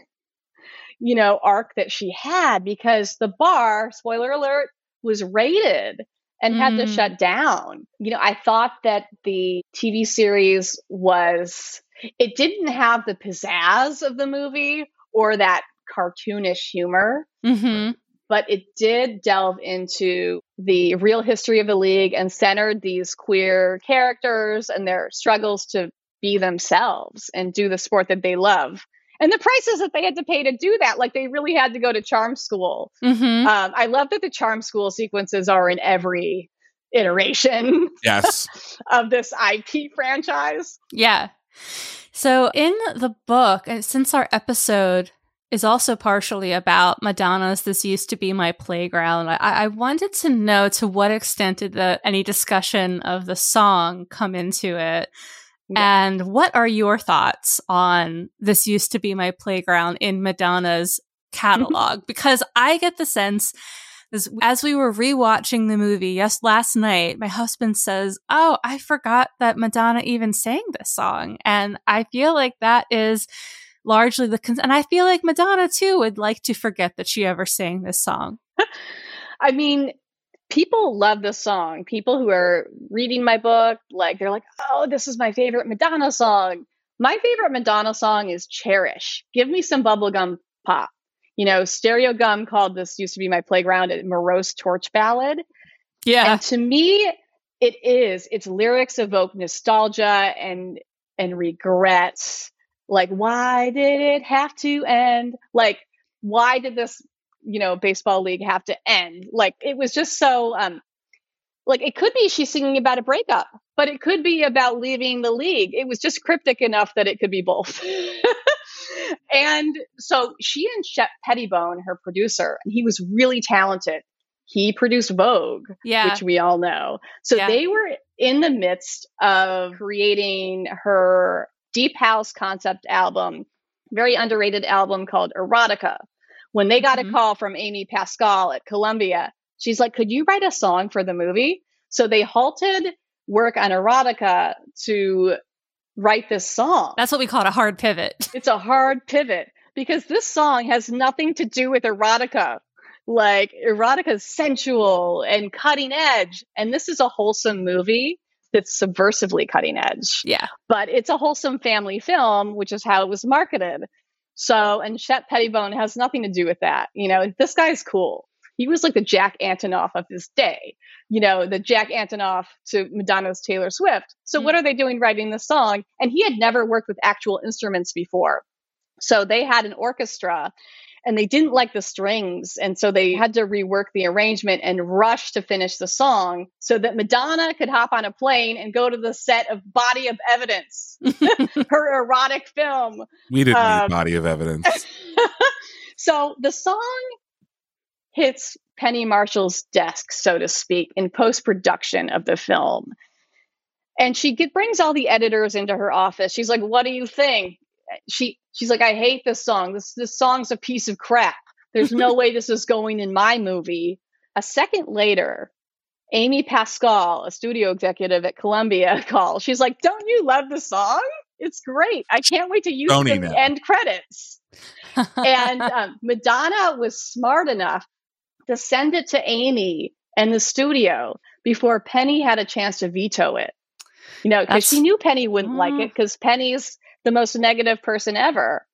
Speaker 3: you know, arc that she had because the bar, spoiler alert, was raided and had to
Speaker 1: Mm.
Speaker 3: shut down. You know, I thought that the TV series was, it didn't have the pizzazz of the movie or that cartoonish humor
Speaker 1: hmm
Speaker 3: but it did delve into the real history of the league and centered these queer characters and their struggles to be themselves and do the sport that they love. And the prices that they had to pay to do that, like they really had to go to charm school.
Speaker 1: hmm
Speaker 3: Um, I love that the charm school sequences are in every iteration
Speaker 2: Yes.
Speaker 3: of this IP franchise.
Speaker 1: Yeah. So in the book, and since our episode is also partially about Madonna's This Used to Be My Playground, I, I wanted to know to what extent did the, any discussion of the song come into it? And what are your thoughts on This Used to Be My Playground in Madonna's mm-hmm. catalog? because I get the sense as, as we were rewatching the movie yes last night my husband says oh i forgot that madonna even sang this song. And i feel like that is largely the con- and i feel like madonna too would like to forget that she ever sang this song.
Speaker 3: I mean, people love this song. People who are reading my book, like they're like, "Oh, this is my favorite Madonna song." My favorite Madonna song is "Cherish." Give me some bubblegum pop. You know, Stereogum called this used to be my playground a morose torch ballad.
Speaker 1: yeah
Speaker 3: And to me, it is. Its lyrics evoke nostalgia and and regrets. Like, why did it have to end? Like, why did this, you know, baseball league have to end? Like, it was just so um like it could be she's singing about a breakup, but it could be about leaving the league. It was just cryptic enough that it could be both. and so she and Shep Pettibone, her producer, and he was really talented. He produced Vogue,
Speaker 1: yeah
Speaker 3: which we all know. So
Speaker 1: Yeah.
Speaker 3: they were in the midst of creating her deep house concept album, very underrated album called Erotica. When they got
Speaker 1: Mhm.
Speaker 3: a call from Amy Pascal at Columbia, she's like, Could you write a song for the movie? So they halted work on Erotica to write this song.
Speaker 1: that's what we call it a hard pivot
Speaker 3: It's a hard pivot because this song has nothing to do with erotica. Like erotica is sensual and cutting edge, and this is a wholesome movie that's subversively cutting edge.
Speaker 1: yeah
Speaker 3: But it's a wholesome family film, which is how it was marketed. So, and Shep Pettibone has nothing to do with that. You know, this guy's cool. He was like the Jack Antonoff of his day. You know, the Jack Antonoff to Madonna's Taylor Swift. So, mm-hmm. what are they doing writing this song? And he had never worked with actual instruments before. So they had an orchestra and they didn't like the strings. And so they had to rework the arrangement and rush to finish the song so that Madonna could hop on a plane and go to the set of Body of Evidence, her erotic film.
Speaker 2: We didn't
Speaker 3: Um,
Speaker 2: need body of evidence.
Speaker 3: so the song hits Penny Marshall's desk, so to speak, in post production of the film. And she get, brings all the editors into her office. She's like, "What do you think?" She she's like, "I hate this song. This this song's a piece of crap. There's no way this is going in my movie." A second later, Amy Pascal, a studio executive at Columbia, calls. She's like, "Don't you love the song? It's great. I can't wait to use it in the end credits." and um, Madonna was smart enough to send it to Amy and the studio before Penny had a chance to veto it. You know, because she knew Penny wouldn't like
Speaker 1: Mm.
Speaker 3: it because Penny's the most negative person ever.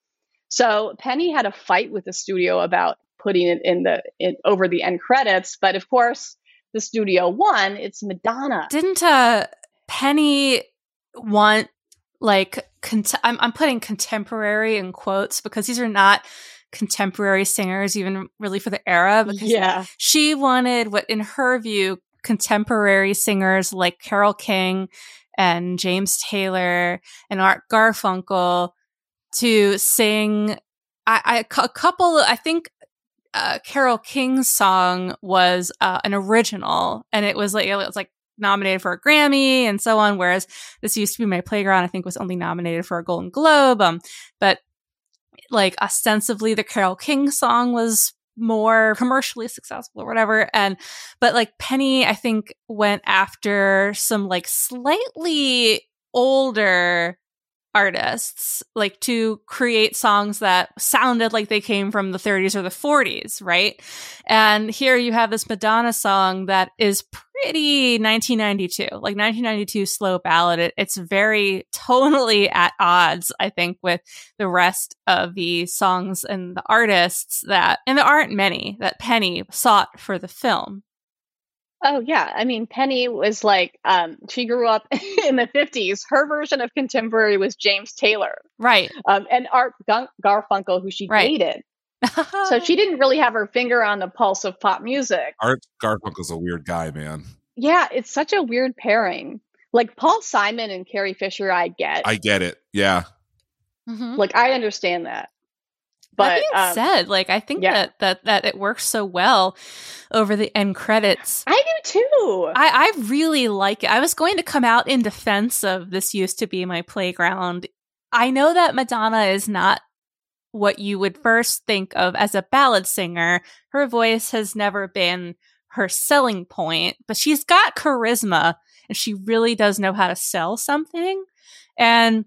Speaker 3: So Penny had a fight with the studio about putting it in the in, over the end credits, but of course the studio won. It's Madonna.
Speaker 1: Didn't uh Penny want like cont- I'm I'm putting contemporary in quotes because these are not contemporary singers even really for the era because
Speaker 3: yeah.
Speaker 1: she wanted what in her view contemporary singers like Carole King and James Taylor and Art Garfunkel to sing I, I a couple I think uh, Carole King's song was uh, an original and it was like it was like nominated for a Grammy and so on whereas this used to be my playground I think was only nominated for a Golden Globe um but like ostensibly the Carole King song was more commercially successful or whatever. And but like Penny I think went after some like slightly older artists like to create songs that sounded like they came from the 30s or the 40s right? And here you have this madonna song that is pretty 1992 like 1992 slow ballad. It, it's very tonally at odds i think with the rest of the songs and the artists that and there aren't many that penny sought for the film
Speaker 3: Oh yeah, I mean Penny was like um, she grew up in the fifties. Her version of contemporary was James Taylor,
Speaker 1: right?
Speaker 3: Um, and Art Gun- Garfunkel, who she
Speaker 1: right.
Speaker 3: dated. so she didn't really have her finger on the pulse of pop music.
Speaker 2: Art Garfunkel's a weird guy, man.
Speaker 3: Yeah, it's such a weird pairing. Like Paul Simon and Carrie Fisher, I get.
Speaker 2: I get it. Yeah.
Speaker 1: Mm-hmm.
Speaker 3: Like I understand that. But
Speaker 1: that being
Speaker 3: um,
Speaker 1: said, like I think
Speaker 3: yeah.
Speaker 1: that that that it works so well over the end credits.
Speaker 3: I do too.
Speaker 1: I, I really like it. I was going to come out in defense of this used to be my playground. I know that Madonna is not what you would first think of as a ballad singer. Her voice has never been her selling point, but she's got charisma and she really does know how to sell something. And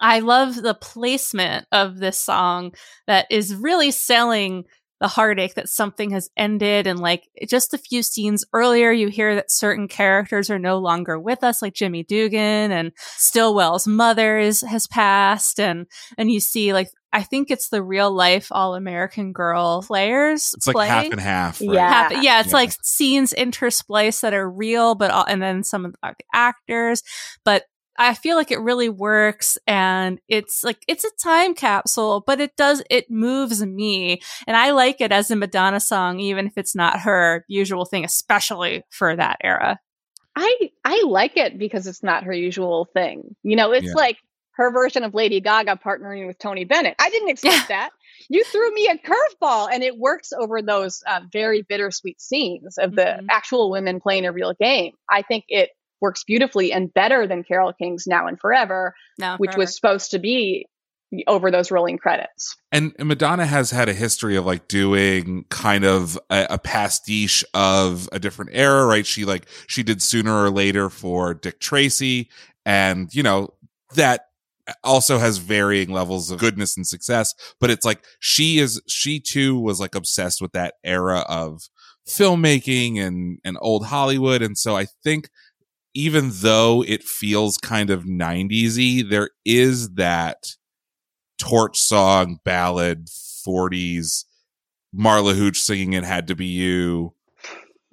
Speaker 1: I love the placement of this song that is really selling the heartache that something has ended. And like just a few scenes earlier, you hear that certain characters are no longer with us, like Jimmy Dugan and Stillwell's mother is, has passed. And, and you see like, I think it's the real life all American girl players.
Speaker 2: It's like
Speaker 1: play.
Speaker 2: half and half. Right?
Speaker 3: Yeah.
Speaker 1: Half- yeah, it's
Speaker 2: Yeah.
Speaker 1: like scenes interspliced that are real, but all, and then some of the actors. But I feel like it really works, and it's like it's a time capsule, but it does it moves me, and I like it as a Madonna song, even if it's not her usual thing, especially for that era.
Speaker 3: I I like it because it's not her usual thing. You know, it's
Speaker 2: Yeah.
Speaker 3: like her version of Lady Gaga partnering with Tony Bennett. I didn't expect
Speaker 1: Yeah.
Speaker 3: that. You threw me a curveball, and it works over those uh, very bittersweet scenes of the
Speaker 1: Mhm.
Speaker 3: actual women playing a real game. I think it works beautifully and better than Carole King's Now and Forever,
Speaker 1: No,
Speaker 3: which was supposed to be over those rolling credits.
Speaker 2: And Madonna has had a history of like doing kind of a, a pastiche of a different era, right? She like, she did sooner or later for Dick Tracy. And, you know, that also has varying levels of goodness and success. But it's like, she is, she too was like obsessed with that era of filmmaking and, and old Hollywood. And so I think even though it feels kind of 90s y, there is that torch song ballad 40s marla hooch singing it had to be you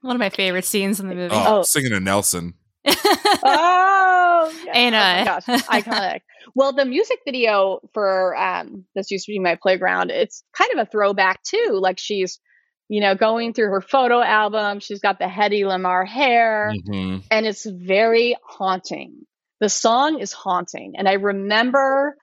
Speaker 1: one of my favorite scenes in the movie.
Speaker 2: oh,
Speaker 3: Oh.
Speaker 2: singing to nelson
Speaker 3: oh, yeah.
Speaker 1: Ain't
Speaker 3: oh my gosh, iconic. Well, the music video for um, this used to be my playground. It's kind of a throwback too. Like she's, you know, going through her photo album. She's got the Hedy Lamarr hair,
Speaker 2: Mhm.
Speaker 3: and it's very haunting. The song is haunting, and I remember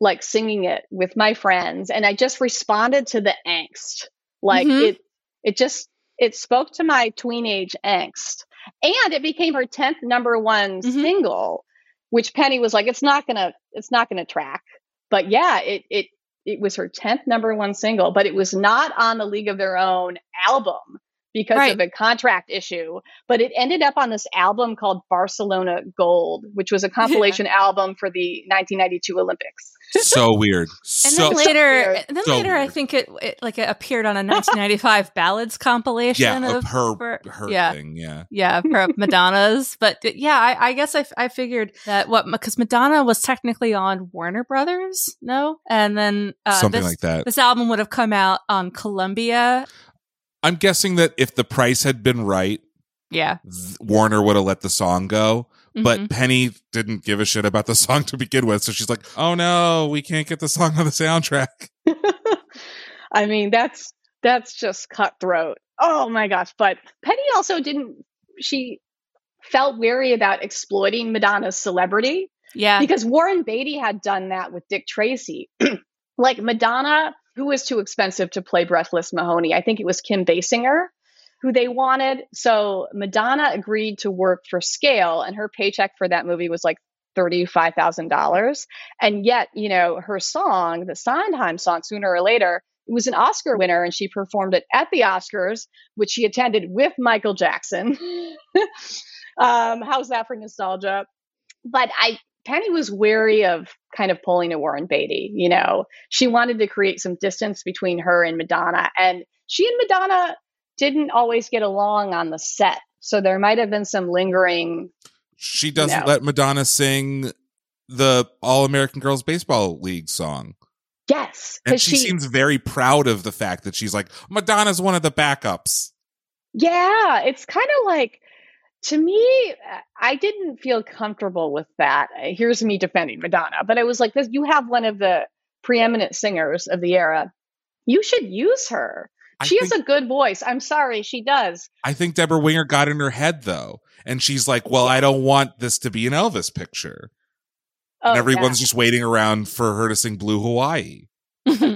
Speaker 3: like singing it with my friends, and I just responded to the angst. Like
Speaker 1: Mhm.
Speaker 3: it, it just it spoke to my tweenage angst, and it became her tenth number one
Speaker 1: Mhm.
Speaker 3: single, which Penny was like, "It's not gonna, it's not gonna track." But yeah, it it it was her tenth number one single, but it was not on the League of Their Own album because
Speaker 1: Right.
Speaker 3: of a contract issue. But it ended up on this album called Barcelona Gold, which was a compilation album for the 1992 Olympics.
Speaker 2: So weird.
Speaker 1: And
Speaker 2: So
Speaker 1: then later,
Speaker 3: weird.
Speaker 1: and then
Speaker 2: So
Speaker 1: later, I think it, it like it appeared on a 1995 ballads compilation
Speaker 2: yeah,
Speaker 1: of
Speaker 2: of her
Speaker 1: for-
Speaker 2: her
Speaker 1: yeah,
Speaker 2: thing. Yeah.
Speaker 1: yeah, for Madonna's. But yeah, I, I guess I, f- I figured that what because Madonna was technically on Warner Brothers, no, and then uh,
Speaker 2: Something
Speaker 1: this,
Speaker 2: like that.
Speaker 1: This album would have come out on Columbia.
Speaker 2: I'm guessing that if the price had been right,
Speaker 1: Yeah,
Speaker 2: th- Warner would have let the song go. But
Speaker 1: Mhm.
Speaker 2: Penny didn't give a shit about the song to begin with, so she's like, "Oh no, we can't get the song on the soundtrack."
Speaker 3: I mean, that's that's just cutthroat. Oh my gosh! But Penny also didn't. She felt weary about exploiting Madonna's celebrity
Speaker 1: yeah,
Speaker 3: because Warren Beatty had done that with Dick Tracy. like Madonna, who was too expensive to play Breathless Mahoney? I think it was Kim Basinger who they wanted. So Madonna agreed to work for scale, and her paycheck for that movie was like $35,000. And yet, you know, her song, the Sondheim song, sooner or later, it was an Oscar winner, and she performed it at the Oscars, which she attended with Michael Jackson. um, how's that for nostalgia? But I, Penny was wary of kind of pulling a Warren Beatty. You know, she wanted to create some distance between her and Madonna, and she and Madonna didn't always get along on the set. So there might have been some lingering.
Speaker 2: She doesn't
Speaker 3: No.
Speaker 2: let Madonna sing the All American Girls Baseball League song.
Speaker 3: Yes,
Speaker 2: And she,
Speaker 3: she,
Speaker 2: seems very proud of the fact that she's like, Madonna's one of the backups.
Speaker 3: yeah, it's kind of like to me, I didn't feel comfortable with that. Here's me defending Madonna, but I was like, this, you have one of the preeminent singers of the era. You should use her.
Speaker 2: I
Speaker 3: She has a good voice. I'm sorry, she does.
Speaker 2: I think Debra Winger got in her head though. And she's like, well, I don't want this to be an Elvis picture.
Speaker 3: Oh,
Speaker 2: and everyone's
Speaker 3: yeah.
Speaker 2: just waiting around for her to sing Blue Hawaii.
Speaker 3: Penny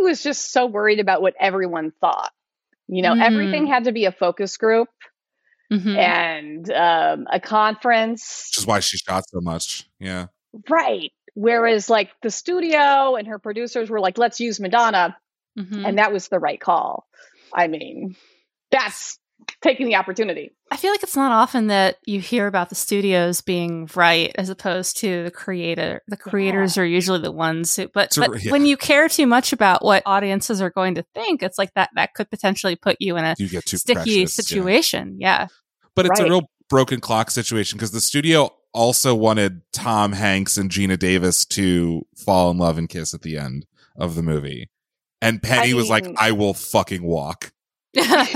Speaker 3: was just so worried about what everyone thought. You know,
Speaker 1: Mhm.
Speaker 3: everything had to be a focus group
Speaker 1: Mhm.
Speaker 3: and um, a conference.
Speaker 2: Which is why she shot so much. Yeah.
Speaker 3: Right. Whereas, like, the studio and her producers were like, let's use Madonna.
Speaker 1: Mhm.
Speaker 3: And that was the right call. I mean, that's taking the opportunity.
Speaker 1: I feel like it's not often that you hear about the studios being right as opposed to the creator. The creators are usually the ones who, but,
Speaker 2: So,
Speaker 1: but
Speaker 2: yeah.
Speaker 1: when you care too much about what audiences are going to think, it's like that, that could potentially put you in a
Speaker 2: You get too
Speaker 1: sticky
Speaker 2: precious,
Speaker 1: situation. Yeah.
Speaker 2: But it's a real broken clock situation because the studio also wanted Tom Hanks and Geena Davis to fall in love and kiss at the end of the movie. And Penny
Speaker 3: I
Speaker 2: was like, I will fucking walk.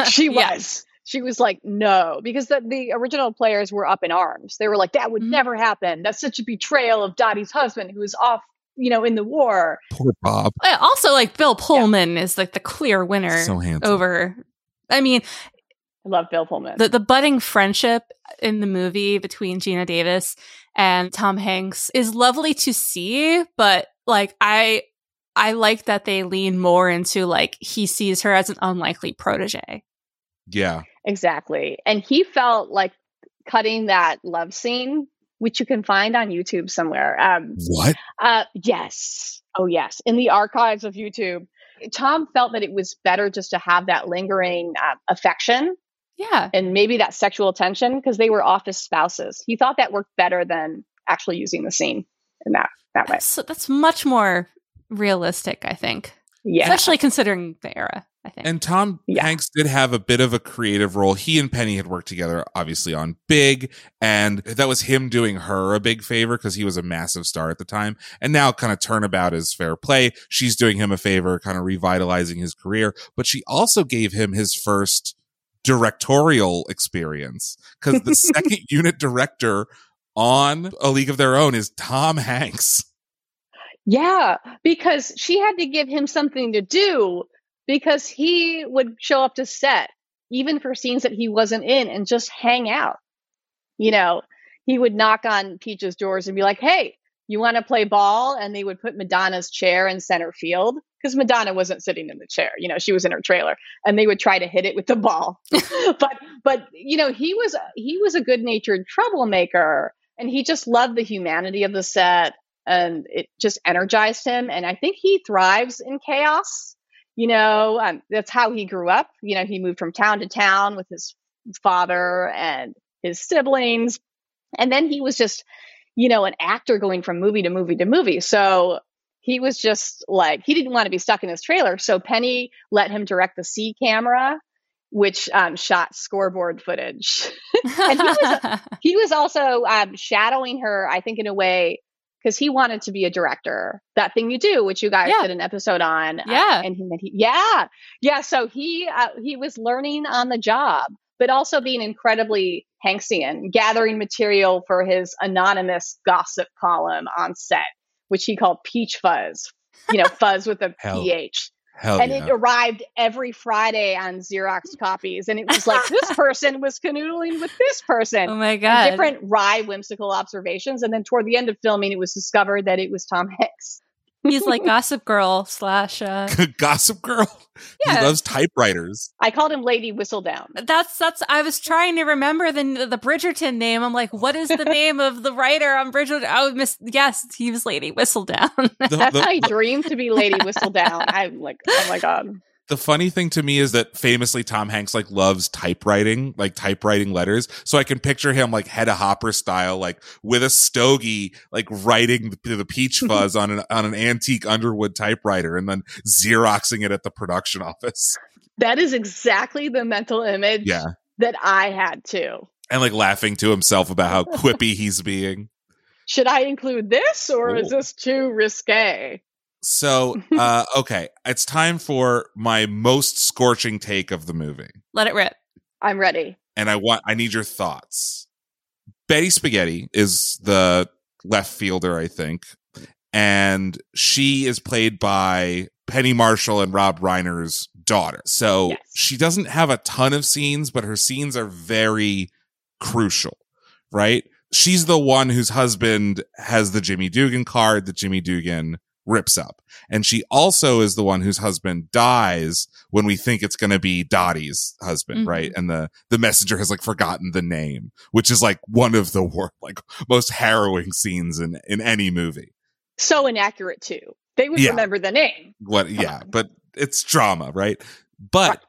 Speaker 3: she
Speaker 1: Yeah.
Speaker 3: was. She was like, no, because the, the original players were up in arms. They were like, that would
Speaker 1: Mhm.
Speaker 3: never happen. That's such a betrayal of Dottie's husband who was off, you know, in the war.
Speaker 2: Poor Bob.
Speaker 1: Also, like Bill Pullman is like the clear winner
Speaker 2: So handsome.
Speaker 1: over. I mean,
Speaker 3: I love Bill Pullman.
Speaker 1: the the budding friendship in the movie between Geena Davis and Tom Hanks is lovely to see, but like I I like that they lean more into like he sees her as an unlikely protege.
Speaker 2: Yeah.
Speaker 3: exactly. And he felt like cutting that love scene, which you can find on YouTube somewhere. Um,
Speaker 2: What?
Speaker 3: Uh, yes. Oh, yes. In the archives of YouTube, Tom felt that it was better just to have that lingering uh, affection
Speaker 1: Yeah.
Speaker 3: and maybe that sexual tension because they were office spouses. He thought that worked better than actually using the scene in that that way.
Speaker 1: So that's much more realistic, I think.
Speaker 3: Yeah.
Speaker 1: Especially considering the era, I think.
Speaker 2: And Tom
Speaker 3: Yeah.
Speaker 2: Hanks did have a bit of a creative role. He and Penny had worked together, obviously, on Big, and that was him doing her a big favor because he was a massive star at the time. And now, kind of turnabout is fair play. She's doing him a favor, kind of revitalizing his career, but she also gave him his first directorial experience because the second unit director on A League of Their Own is Tom Hanks.
Speaker 3: Yeah, because she had to give him something to do because he would show up to set even for scenes that he wasn't in and just hang out. You know, he would knock on Peach's doors and be like, "Hey, you want to play ball?" And they would put Madonna's chair in center field because Madonna wasn't sitting in the chair. You know, she was in her trailer, and they would try to hit it with the ball. but but you know, he was he was a good-natured troublemaker, and he just loved the humanity of the set and it just energized him. And I think he thrives in chaos. You know, um, that's how he grew up. You know, he moved from town to town with his father and his siblings. And then he was just, you know, an actor going from movie to movie to movie. So he was just like, he didn't want to be stuck in his trailer. So Penny let him direct the C camera, which um, shot scoreboard footage. and he was, he was also um, shadowing her, I think, in a way, because he wanted to be a director. That thing you do, which you guys
Speaker 1: Yeah.
Speaker 3: did an episode on. uh,
Speaker 1: Yeah.
Speaker 3: and he, he, yeah, yeah. So he uh, he was learning on the job, but also being incredibly Hanksian, gathering material for his anonymous gossip column on set, which he called Peach Fuzz. You know, fuzz with a
Speaker 2: Hell.
Speaker 3: ph
Speaker 2: Hell
Speaker 3: and
Speaker 2: yeah.
Speaker 3: it arrived every Friday on Xerox copies. And it was like, this person was canoodling with this person.
Speaker 1: oh my god.
Speaker 3: different wry, whimsical observations. And then toward the end of filming, it was discovered that it was Tom Hanks.
Speaker 1: He's like Gossip Girl slash. Uh,
Speaker 2: Gossip Girl.
Speaker 1: Yeah.
Speaker 2: He loves typewriters.
Speaker 3: I called him Lady Whistledown.
Speaker 1: that's that's. I was trying to remember the the Bridgerton name. I'm like, what is the name of the writer on Bridgerton? Oh, miss. Yes, he was Lady Whistledown.
Speaker 2: The,
Speaker 3: That's
Speaker 2: the-
Speaker 3: my dream to be Lady Whistledown. I'm like, oh my God.
Speaker 2: The funny thing to me is that famously Tom Hanks like loves typewriting, like typewriting letters. So I can picture him like Hedda Hopper style, like with a stogie, like writing the, the peach fuzz on an on an antique Underwood typewriter, and then xeroxing it at the production office.
Speaker 3: That is exactly the mental image
Speaker 2: Yeah,
Speaker 3: that I had too.
Speaker 2: and like laughing to himself about how quippy he's being.
Speaker 3: Should I include this or is this too risque?
Speaker 2: So, uh, okay, it's time for my most scorching take of the movie.
Speaker 1: Let it rip.
Speaker 3: I'm ready.
Speaker 2: and I want I need your thoughts. Betty Spaghetti is the left fielder, I think, and she is played by Penny Marshall and Rob Reiner's daughter. So
Speaker 3: Yes.
Speaker 2: she doesn't have a ton of scenes, but her scenes are very crucial, right? She's the one whose husband has the Jimmy Dugan card that Jimmy Dugan rips up. And she also is the one whose husband dies when we think it's going to be Dottie's husband,
Speaker 1: Mhm.
Speaker 2: right? And the, the messenger has like forgotten the name, which is like one of the wor- like most harrowing scenes in, in any movie.
Speaker 3: So inaccurate too. They would
Speaker 2: Yeah.
Speaker 3: remember the name.
Speaker 2: What? Yeah, but it's drama, right? But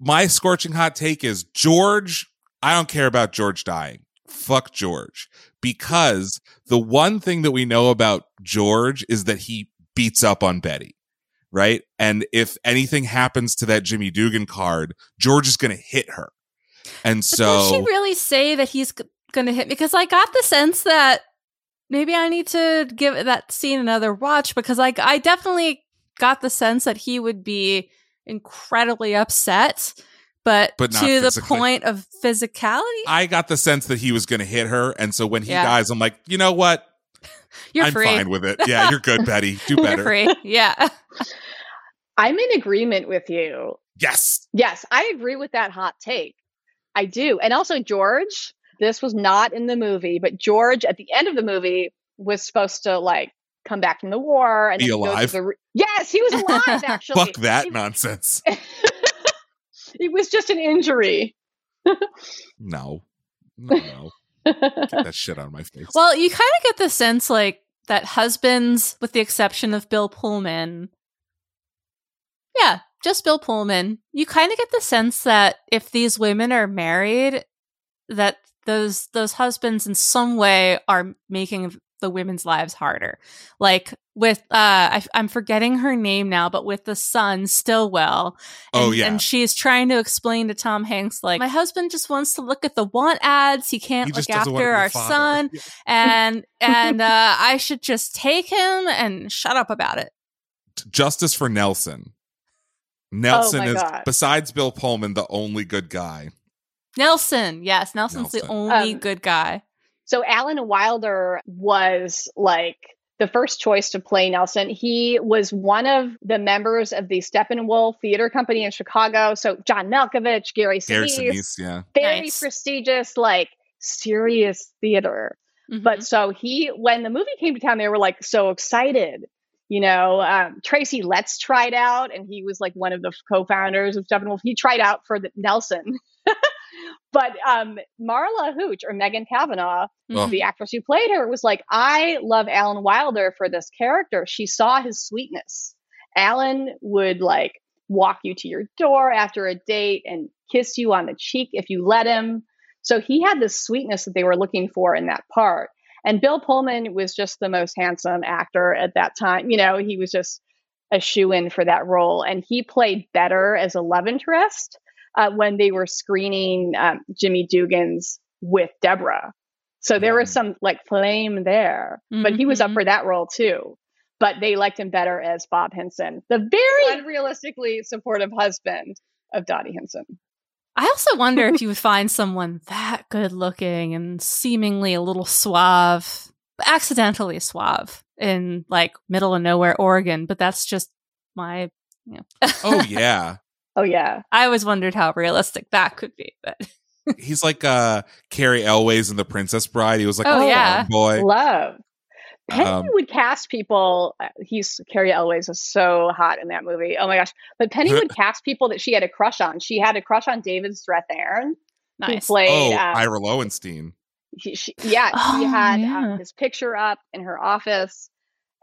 Speaker 2: my scorching hot take is George. I don't care about George dying. Fuck George. Because the one thing that we know about George is that he beats up on Betty, right? And if anything happens to that Jimmy Dugan card, George is going to hit her. And
Speaker 1: But
Speaker 2: so
Speaker 1: does she really say that he's going to hit? Me? Because I got the sense that maybe I need to give that scene another watch because like I definitely got the sense that he would be incredibly upset, but,
Speaker 2: But
Speaker 1: to the point of physicality.
Speaker 2: I got the sense that he was going to hit her. And so when he
Speaker 1: Yeah.
Speaker 2: dies, I'm like, you know what?
Speaker 1: You're
Speaker 2: I'm
Speaker 1: free.
Speaker 2: fine with it. Yeah, you're good, Betty. Do
Speaker 1: You're
Speaker 2: better.
Speaker 1: free. Yeah.
Speaker 3: I'm in agreement with you.
Speaker 2: Yes.
Speaker 3: Yes, I agree with that hot take. I do. And also, George, this was not in the movie, but George at the end of the movie was supposed to like come back from the war and
Speaker 2: Be
Speaker 3: then
Speaker 2: alive?
Speaker 3: the re- yes, he was alive actually.
Speaker 2: Fuck that
Speaker 3: It,
Speaker 2: nonsense.
Speaker 3: it was just an injury.
Speaker 2: No. No, no. Get that shit out of my face.
Speaker 1: Well, you kind of get the sense like that husbands, with the exception of Bill Pullman, yeah, just Bill Pullman, you kind of get the sense that if these women are married, that those those husbands in some way are making the women's lives harder. Like with uh I, I'm forgetting her name now, but with the son Stillwell. And,
Speaker 2: Oh, yeah.
Speaker 1: and she's trying to explain to Tom Hanks like my husband just wants to look at the want ads. He can't
Speaker 2: He
Speaker 1: look
Speaker 2: just doesn't want to
Speaker 1: after our son, and and uh, I should just take him and shut up about it.
Speaker 2: Justice for Nelson. Nelson
Speaker 3: Oh
Speaker 2: is,
Speaker 3: God.
Speaker 2: besides Bill Pullman, the only good guy.
Speaker 1: Nelson, yes, Nelson's the only
Speaker 3: Um,
Speaker 1: good guy.
Speaker 3: So Alan Wilder was like the first choice to play Nelson. He was one of the members of the Steppenwolf Theater Company in Chicago. So John Malkovich, Gary
Speaker 2: Gary
Speaker 3: Sinise,
Speaker 2: Sinise, yeah.
Speaker 3: very
Speaker 1: Nice.
Speaker 3: prestigious, like serious theater.
Speaker 1: Mhm.
Speaker 3: But so he, when the movie came to town, they were like so excited. You know, um, Tracy Letts tried out, and he was like one of the co-founders of Steppenwolf. He tried out for the Nelson, but um, Marla Hooch or Megan Cavanagh,
Speaker 1: Mhm.
Speaker 3: the actress who played her, was like, "I love Alan Wilder for this character. She saw his sweetness. Alan would like walk you to your door after a date and kiss you on the cheek if you let him." So he had this sweetness that they were looking for in that part. And Bill Pullman was just the most handsome actor at that time. You know, he was just a shoe in for that role. And he played better as a love interest uh, when they were screening um, Jimmy Dugan's with Debra. So there was some like flame there, but he was up
Speaker 1: Mhm.
Speaker 3: for that role too. But they liked him better as Bob Henson, the very unrealistically supportive husband of Dottie Henson.
Speaker 1: I also wonder if you would find someone that good looking and seemingly a little suave, accidentally suave in like middle of nowhere Oregon, but that's just my you know.
Speaker 2: Oh yeah.
Speaker 3: Oh yeah,
Speaker 1: I always wondered how realistic that could be, but
Speaker 2: He's like uh Cary Elwes in The Princess Bride. He was like
Speaker 1: Oh,
Speaker 2: a
Speaker 1: yeah.
Speaker 2: boy.
Speaker 3: love. Penny
Speaker 2: Um,
Speaker 3: would cast people. uh, He's Cary Elwes is so hot in that movie. Oh my gosh! But Penny would cast people that she had a crush on. She had a crush on David Strathairn, who
Speaker 1: nice.
Speaker 3: played.
Speaker 2: Oh,
Speaker 3: um,
Speaker 2: Ira Lowenstein.
Speaker 3: he, she, yeah,
Speaker 1: Oh,
Speaker 3: she had
Speaker 1: yeah.
Speaker 3: um, his picture up in her office,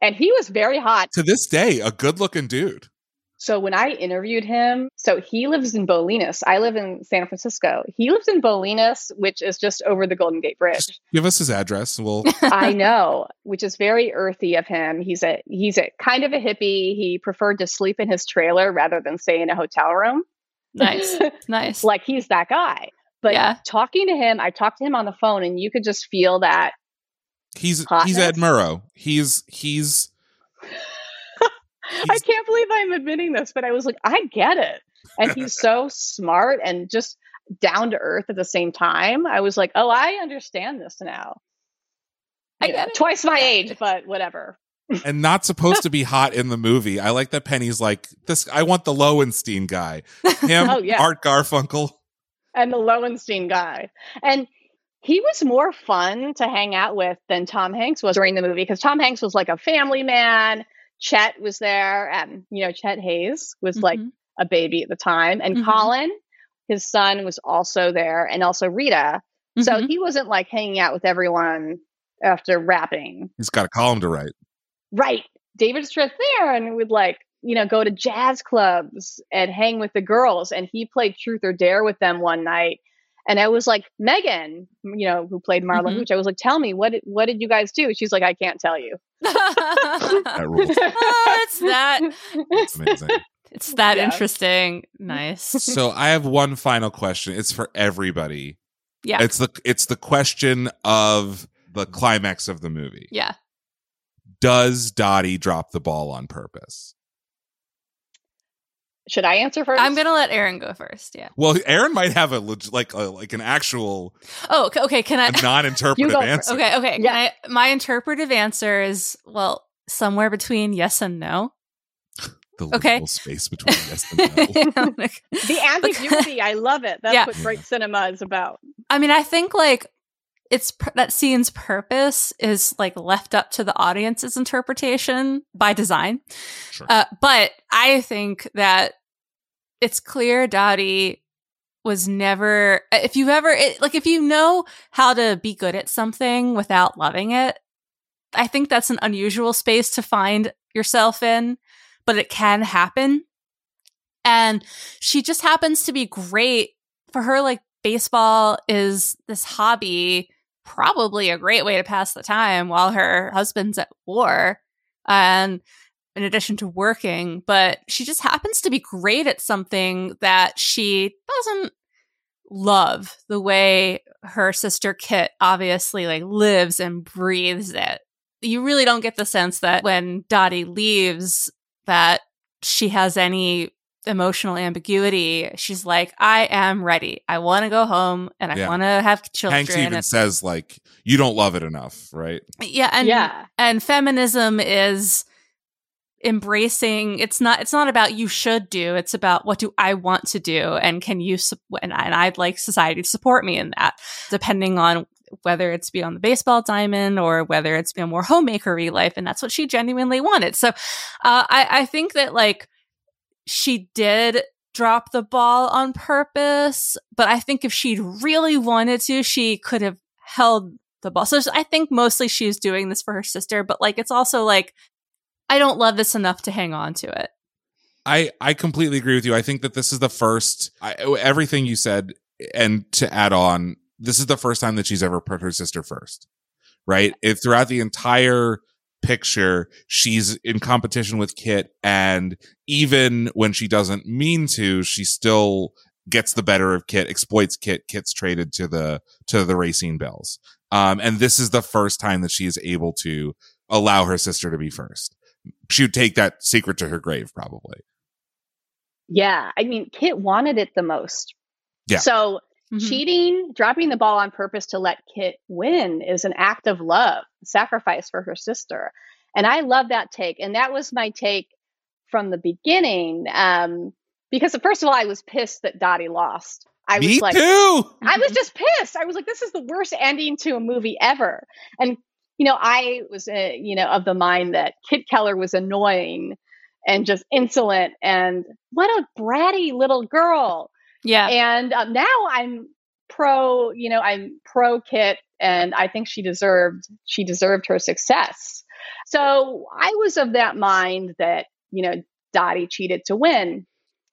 Speaker 3: and he was very hot.
Speaker 2: To this day, a good looking dude.
Speaker 3: So when I interviewed him, so he lives in Bolinas. I live in San Francisco. He lives in Bolinas, which is just over the Golden Gate Bridge.
Speaker 2: Give us his address. and We'll
Speaker 3: I know, which is very earthy of him. He's a he's a kind of a hippie. He preferred to sleep in his trailer rather than stay in a hotel room.
Speaker 1: nice. Nice.
Speaker 3: like he's that guy. But
Speaker 1: Yeah.
Speaker 3: talking to him, I talked to him on the phone, and you could just feel that.
Speaker 2: he's
Speaker 3: Hotness?
Speaker 2: he's Ed Murrow. He's he's
Speaker 3: I can't believe I'm admitting this, but I was like, I get it. And he's so smart and just down to earth at the same time. I was like, oh, I understand this now.
Speaker 1: I
Speaker 3: You know,
Speaker 1: it.
Speaker 3: Twice my age, but whatever.
Speaker 2: and not supposed to be hot in the movie. I like that Penny's like this. I want the Lowenstein guy. Him,
Speaker 3: Oh, yeah.
Speaker 2: Art Garfunkel.
Speaker 3: and the Lowenstein guy. And he was more fun to hang out with than Tom Hanks was during the movie because Tom Hanks was like a family man. Chet was there, and you know, Chet Hayes was like
Speaker 1: Mhm.
Speaker 3: a baby at the time, and
Speaker 1: Mhm.
Speaker 3: Colin, his son, was also there, and also Rita. So
Speaker 1: Mhm.
Speaker 3: he wasn't like hanging out with everyone after rapping.
Speaker 2: He's got a column to write.
Speaker 3: Right. David Strathairn would like, you know, go to jazz clubs and hang with the girls. And he played Truth or Dare with them one night. And I was like, Megan, you know, who played Marla
Speaker 1: Mhm.
Speaker 3: Hooch, I was like, tell me, what did, what did you guys do? She's like, I can't tell you.
Speaker 2: That rules.
Speaker 1: Oh, it's that.
Speaker 2: It's amazing.
Speaker 1: It's that
Speaker 3: Yeah.
Speaker 1: interesting. Nice.
Speaker 2: so I have one final question. It's for everybody.
Speaker 1: Yeah.
Speaker 2: It's the it's the question of the climax of the movie.
Speaker 1: Yeah.
Speaker 2: Does Dottie drop the ball on purpose?
Speaker 3: Should I answer first?
Speaker 1: I'm gonna let Erin go first. Yeah.
Speaker 2: Well, Erin might have a leg- like a, like an actual
Speaker 1: Oh, okay. okay can I
Speaker 2: non-interpretive answer.
Speaker 1: Okay. Okay.
Speaker 3: Yeah.
Speaker 1: Can I, my interpretive answer is well, somewhere between yes and no.
Speaker 2: The
Speaker 1: Okay.
Speaker 2: little space between yes and no.
Speaker 3: the ambiguity. I love it. That's
Speaker 1: Yeah.
Speaker 3: what great cinema is about.
Speaker 1: I mean, I think like it's pr- that scene's purpose is like left up to the audience's interpretation by design.
Speaker 2: Sure.
Speaker 1: Uh, but I think that it's clear Dottie was never, if you ever, it, like, if you know how to be good at something without loving it, I think that's an unusual space to find yourself in, but it can happen. And she just happens to be great for her. Like, baseball is this hobby, probably a great way to pass the time while her husband's at war. And in addition to working, but she just happens to be great at something that she doesn't love the way her sister Kit obviously like lives and breathes it. You really don't get the sense that when Dottie leaves that she has any emotional ambiguity. She's like, I am ready. I want to go home and I
Speaker 2: Yeah.
Speaker 1: want to have children.
Speaker 2: Hanks even
Speaker 1: and-
Speaker 2: says like you don't love it enough, right?
Speaker 1: yeah, and
Speaker 3: yeah.
Speaker 1: and feminism is embracing it's not it's not about you should do it's about what do i want to do and can you sup- and, I- and i'd like society to support me in that depending on whether it's beyond the baseball diamond or whether it's be a more homemakery life and that's what she genuinely wanted so uh, i i think that like she did drop the ball on purpose but i think if she'd really wanted to she could have held the ball. So I think mostly she's doing this for her sister, but like it's also like I don't love this enough to hang on to it.
Speaker 2: I I completely agree with you. I think that this is the first I, everything you said, and to add on, this is the first time that she's ever put her sister first, right? If throughout the entire picture, she's in competition with Kit, and even when she doesn't mean to, she still gets the better of Kit, exploits Kit. Kit's traded to the to the Racine Belles, um, and this is the first time that she is able to allow her sister to be first. She would take that secret to her grave, probably.
Speaker 3: Yeah, I mean, Kit wanted it the most.
Speaker 2: Yeah.
Speaker 3: So
Speaker 1: Mhm.
Speaker 3: cheating, dropping the ball on purpose to let Kit win is an act of love, sacrifice for her sister. And I love that take. And that was my take from the beginning. Um, because first of all, I was pissed that Dottie lost. I
Speaker 2: Me
Speaker 3: was like,
Speaker 2: too.
Speaker 3: I was just pissed. I was like, this is the worst ending to a movie ever. And, you know, I was, uh, you know, of the mind that Kit Keller was annoying and just insolent and what a bratty little girl.
Speaker 1: Yeah.
Speaker 3: And um, now I'm pro, you know, I'm pro Kit and I think she deserved, she deserved her success. So I was of that mind that, you know, Dottie cheated to win.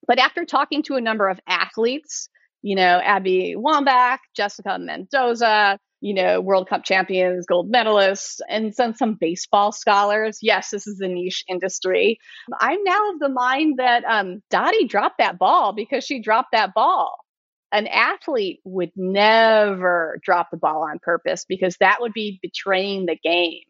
Speaker 3: But after talking to a number of athletes, you know, Abby Wambach, Jessica Mendoza, you know, World Cup champions, gold medalists, and some, some baseball scholars. Yes, this is a niche industry. I'm now of the mind that um, Dottie dropped that ball because she dropped that ball. An athlete would never drop the ball on purpose because that would be betraying the game.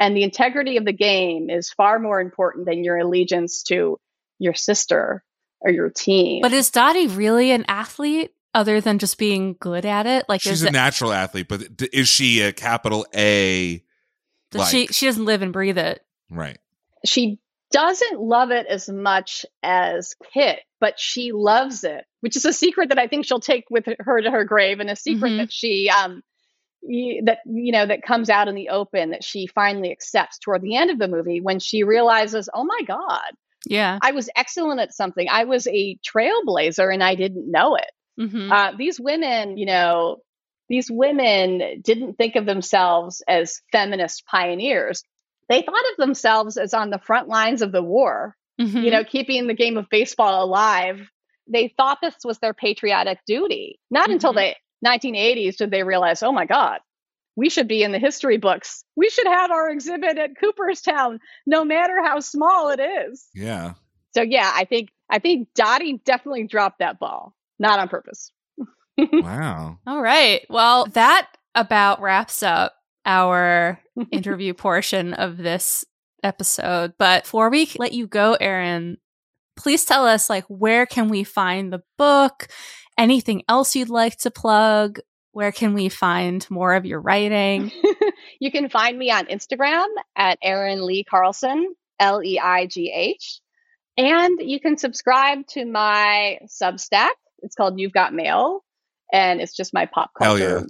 Speaker 3: And the integrity of the game is far more important than your allegiance to your sister or your team.
Speaker 1: But is Dottie really an athlete other than just being good at it? Like,
Speaker 2: She's
Speaker 1: is
Speaker 2: a
Speaker 1: it,
Speaker 2: natural athlete, but is she a capital A?
Speaker 1: does she she doesn't live and breathe it?
Speaker 2: Right.
Speaker 3: she doesn't love it as much as Kit, but she loves it, which is a secret that I think she'll take with her to her grave, and a secret
Speaker 1: Mhm.
Speaker 3: that she um that you know that comes out in the open that she finally accepts toward the end of the movie when she realizes, oh my god,
Speaker 1: Yeah.
Speaker 3: I was excellent at something. I was a trailblazer and I didn't know it.
Speaker 1: Hmm
Speaker 3: Uh, these women, you know, these women didn't think of themselves as feminist pioneers. They thought of themselves as on the front lines of the war,
Speaker 1: Mm-hmm.
Speaker 3: you know, keeping the game of baseball alive. They thought this was their patriotic duty. Not until
Speaker 1: Mhm.
Speaker 3: the 1980s did they realize, oh my God, we should be in the history books. We should have our exhibit at Cooperstown, no matter how small it is.
Speaker 2: Yeah.
Speaker 3: So yeah, I think I think Dottie definitely dropped that ball, not on purpose.
Speaker 2: Wow.
Speaker 1: All right. Well, that about wraps up our interview portion of this episode. But before we let you go, Erin, please tell us like where can we find the book? Anything else you'd like to plug? Where can we find more of your writing?
Speaker 3: you can find me on Instagram at Erin Leigh Carlson, L E I G H. And you can subscribe to my Substack. It's called You've Got Mail. And it's just my pop
Speaker 2: Hell
Speaker 3: culture
Speaker 2: yeah.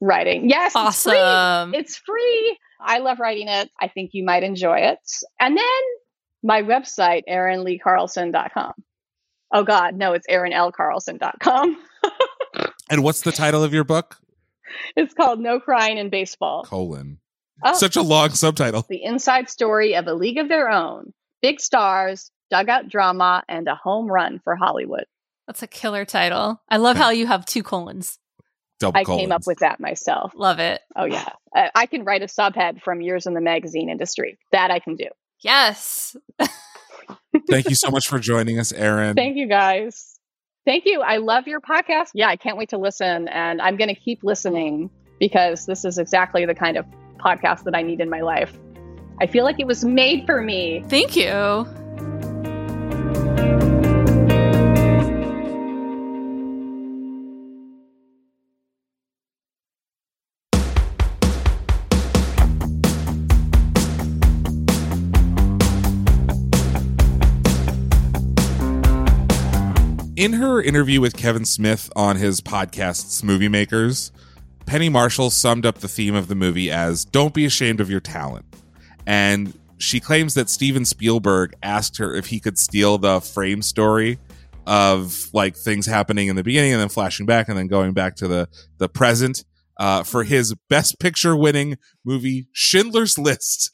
Speaker 3: writing. Yes. It's free.
Speaker 1: Awesome.
Speaker 3: It's free. I love writing it. I think you might enjoy it. And then my website, erinleecarlson.com. Oh, God. No, it's erinlcarlson.com.
Speaker 2: And what's the title of your book?
Speaker 3: It's called No Crying in Baseball.
Speaker 2: Colon.
Speaker 3: Oh.
Speaker 2: Such a long subtitle.
Speaker 3: the inside story of a league of their own, big stars, dugout drama, and a home run for Hollywood.
Speaker 1: That's a killer title. I love how you have two colons.
Speaker 2: Double
Speaker 3: I came up with that myself.
Speaker 1: Love it.
Speaker 3: Oh, yeah. I, I can write a subhead from years in the magazine industry. That I can do.
Speaker 1: Yes.
Speaker 2: Thank you so much for joining us, Erin.
Speaker 3: Thank you, guys. Thank you. I love your podcast. Yeah, I can't wait to listen. And I'm going to keep listening because this is exactly the kind of podcast that I need in my life. I feel like it was made for me.
Speaker 1: Thank you.
Speaker 2: In her interview with Kevin Smith on his podcast's Movie Makers, Penny Marshall summed up the theme of the movie as Don't be ashamed of your talent. And she claims that Steven Spielberg asked her if he could steal the frame story of like things happening in the beginning and then flashing back and then going back to the the present uh, for his best picture winning movie Schindler's List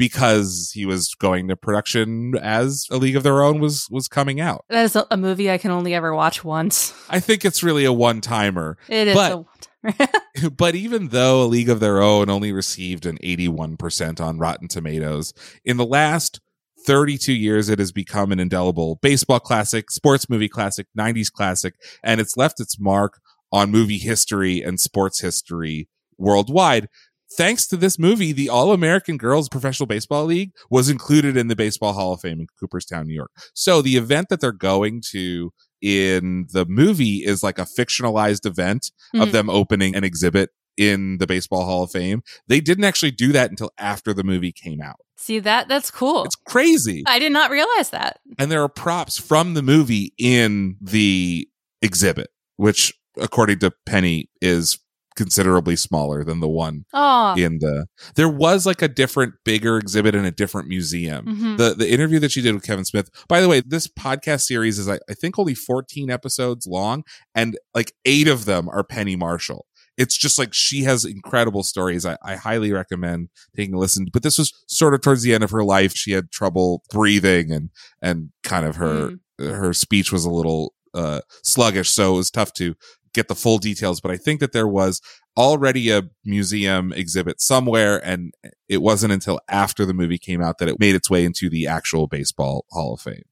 Speaker 2: because he was going to production as A League of Their Own was was coming out.
Speaker 1: That is a, movie I can only ever watch once.
Speaker 2: I think it's really a one timer.
Speaker 1: It is.
Speaker 2: But- but even though A League of Their Own only received an 81% on Rotten Tomatoes, in the last 32 years, it has become an indelible baseball classic, sports movie classic, 90s classic, and it's left its mark on movie history and sports history worldwide. Thanks to this movie, the All American Girls Professional Baseball League was included in the Baseball Hall of Fame in Cooperstown, New York. So the event that they're going to in the movie is like a fictionalized event of
Speaker 1: Mhm.
Speaker 2: them opening an exhibit in the Baseball Hall of Fame. They didn't actually do that until after the movie came out.
Speaker 1: See that? That's cool.
Speaker 2: It's crazy.
Speaker 1: I did not realize that.
Speaker 2: And there are props from the movie in the exhibit, which according to Penny is considerably smaller than the one
Speaker 1: Oh,
Speaker 2: in the there was like a different bigger exhibit in a different museum
Speaker 1: mhm.
Speaker 2: the the interview that she did with Kevin Smith. By the way, this podcast series is I, I think only 14 episodes long and like 8 of them are Penny Marshall. It's just like she has incredible stories. I, I highly recommend taking a listen. But this was sort of towards the end of her life. She had trouble breathing and and kind of her her speech was a little uh sluggish, so it was tough to get the full details. But I think that there was already a museum exhibit somewhere and it wasn't until after the movie came out that it made its way into the actual baseball hall of fame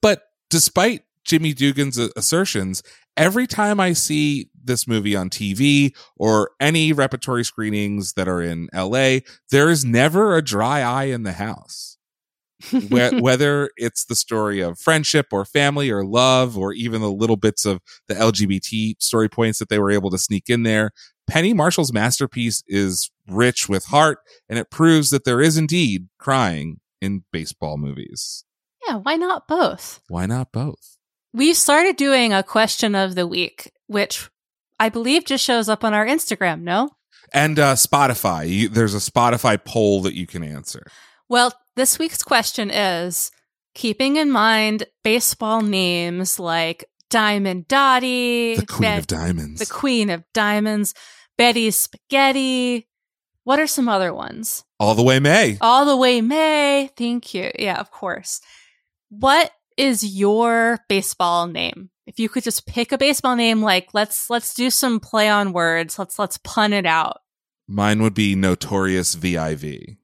Speaker 2: but despite jimmy dugan's assertions every time i see this movie on tv or any repertory screenings that are in la there is never a dry eye in the house whether it's the story of friendship or family or love or even the little bits of the lgbt story points that they were able to sneak in there Penny Marshall's masterpiece is rich with heart, and it proves that there is indeed crying in baseball movies.
Speaker 1: yeah, why not both?
Speaker 2: Why not both?
Speaker 1: We've started doing a question of the week, which I believe just shows up on our Instagram, no?
Speaker 2: And uh, Spotify, you, there's a Spotify poll that you can answer.
Speaker 1: Well, this week's question is keeping in mind baseball names like Diamond Dottie,
Speaker 2: The Queen
Speaker 1: Bet-
Speaker 2: of Diamonds.
Speaker 1: the Queen of Diamonds, Betty Spaghetti. What are some other ones?
Speaker 2: All the way May.
Speaker 1: All the way May. Thank you. Yeah, of course. What is your baseball name? If you could just pick a baseball name, like let's let's do some play on words. Let's let's pun it out.
Speaker 2: Mine would be Notorious VIV.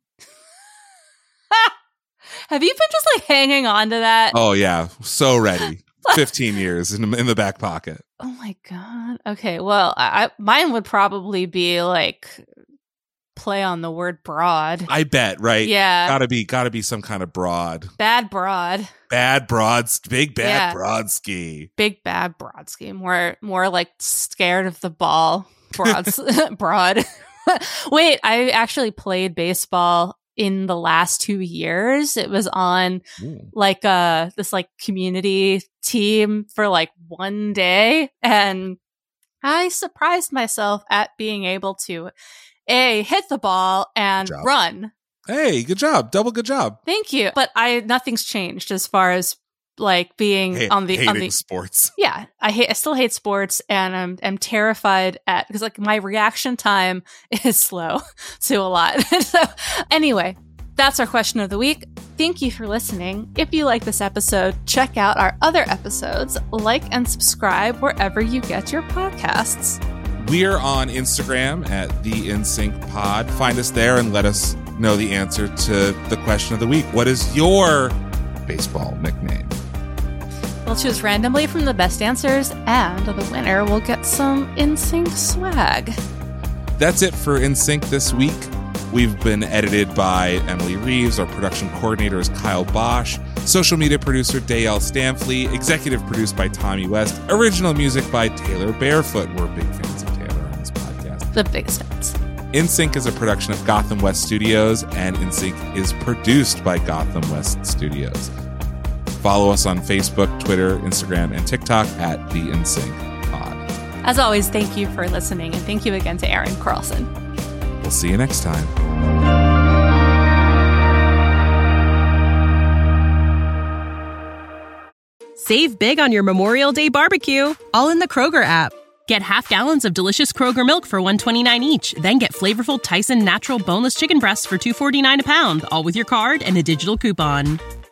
Speaker 1: Have you been just like hanging on to that?
Speaker 2: Oh, yeah. So ready. 15 years in, in the back pocket.
Speaker 1: Oh my god. Okay, well, I, I mine would probably be like play on the word broad.
Speaker 2: I bet, right?
Speaker 1: yeah,
Speaker 2: Gotta be, gotta be some kind of broad.
Speaker 1: bad broad,
Speaker 2: Bad broads, big bad
Speaker 1: Yeah.
Speaker 2: broadski.
Speaker 1: big bad broadsky. More more like scared of the ball. Broads broad. Wait, I actually played baseball in the last two years. It was on
Speaker 2: Ooh.
Speaker 1: like uh this like community team for like one day and I surprised myself at being able to a hit the ball and run.
Speaker 2: Hey, good job. Double good job.
Speaker 1: Thank you. But I nothing's changed as far as like being
Speaker 2: Ha-
Speaker 1: on the on the
Speaker 2: sports.
Speaker 1: yeah, I hate I still hate sports and I'm I'm terrified at because like my reaction time is slow to a lot. so anyway, that's our question of the week. Thank you for listening. If you like this episode, check out our other episodes, like and subscribe wherever you get your podcasts.
Speaker 2: We're on Instagram at the InSync Pod. Find us there and let us know the answer to the question of the week. What is your baseball nickname?
Speaker 1: We'll choose randomly from the best answers, and the winner will get some InSync swag.
Speaker 2: That's it for InSync this week. We've been edited by Emily Reeves. Our production coordinator is Kyle Bosch. Social media producer Dale Stanfley. Executive produced by Tommy West. Original music by Taylor Barefoot. We're big fans of Taylor on this podcast.
Speaker 1: The biggest fans.
Speaker 2: InSync is a production of Gotham West Studios, and InSync is produced by Gotham West Studios. Follow us on Facebook, Twitter, Instagram, and TikTok at the InSync Pod.
Speaker 1: As always, thank you for listening, and thank you again to Erin Carlson.
Speaker 2: We'll see you next time.
Speaker 4: Save big on your Memorial Day barbecue, all in the Kroger app. Get half gallons of delicious Kroger milk for 129 each, then get flavorful Tyson natural boneless chicken breasts for 249 a pound, all with your card and a digital coupon.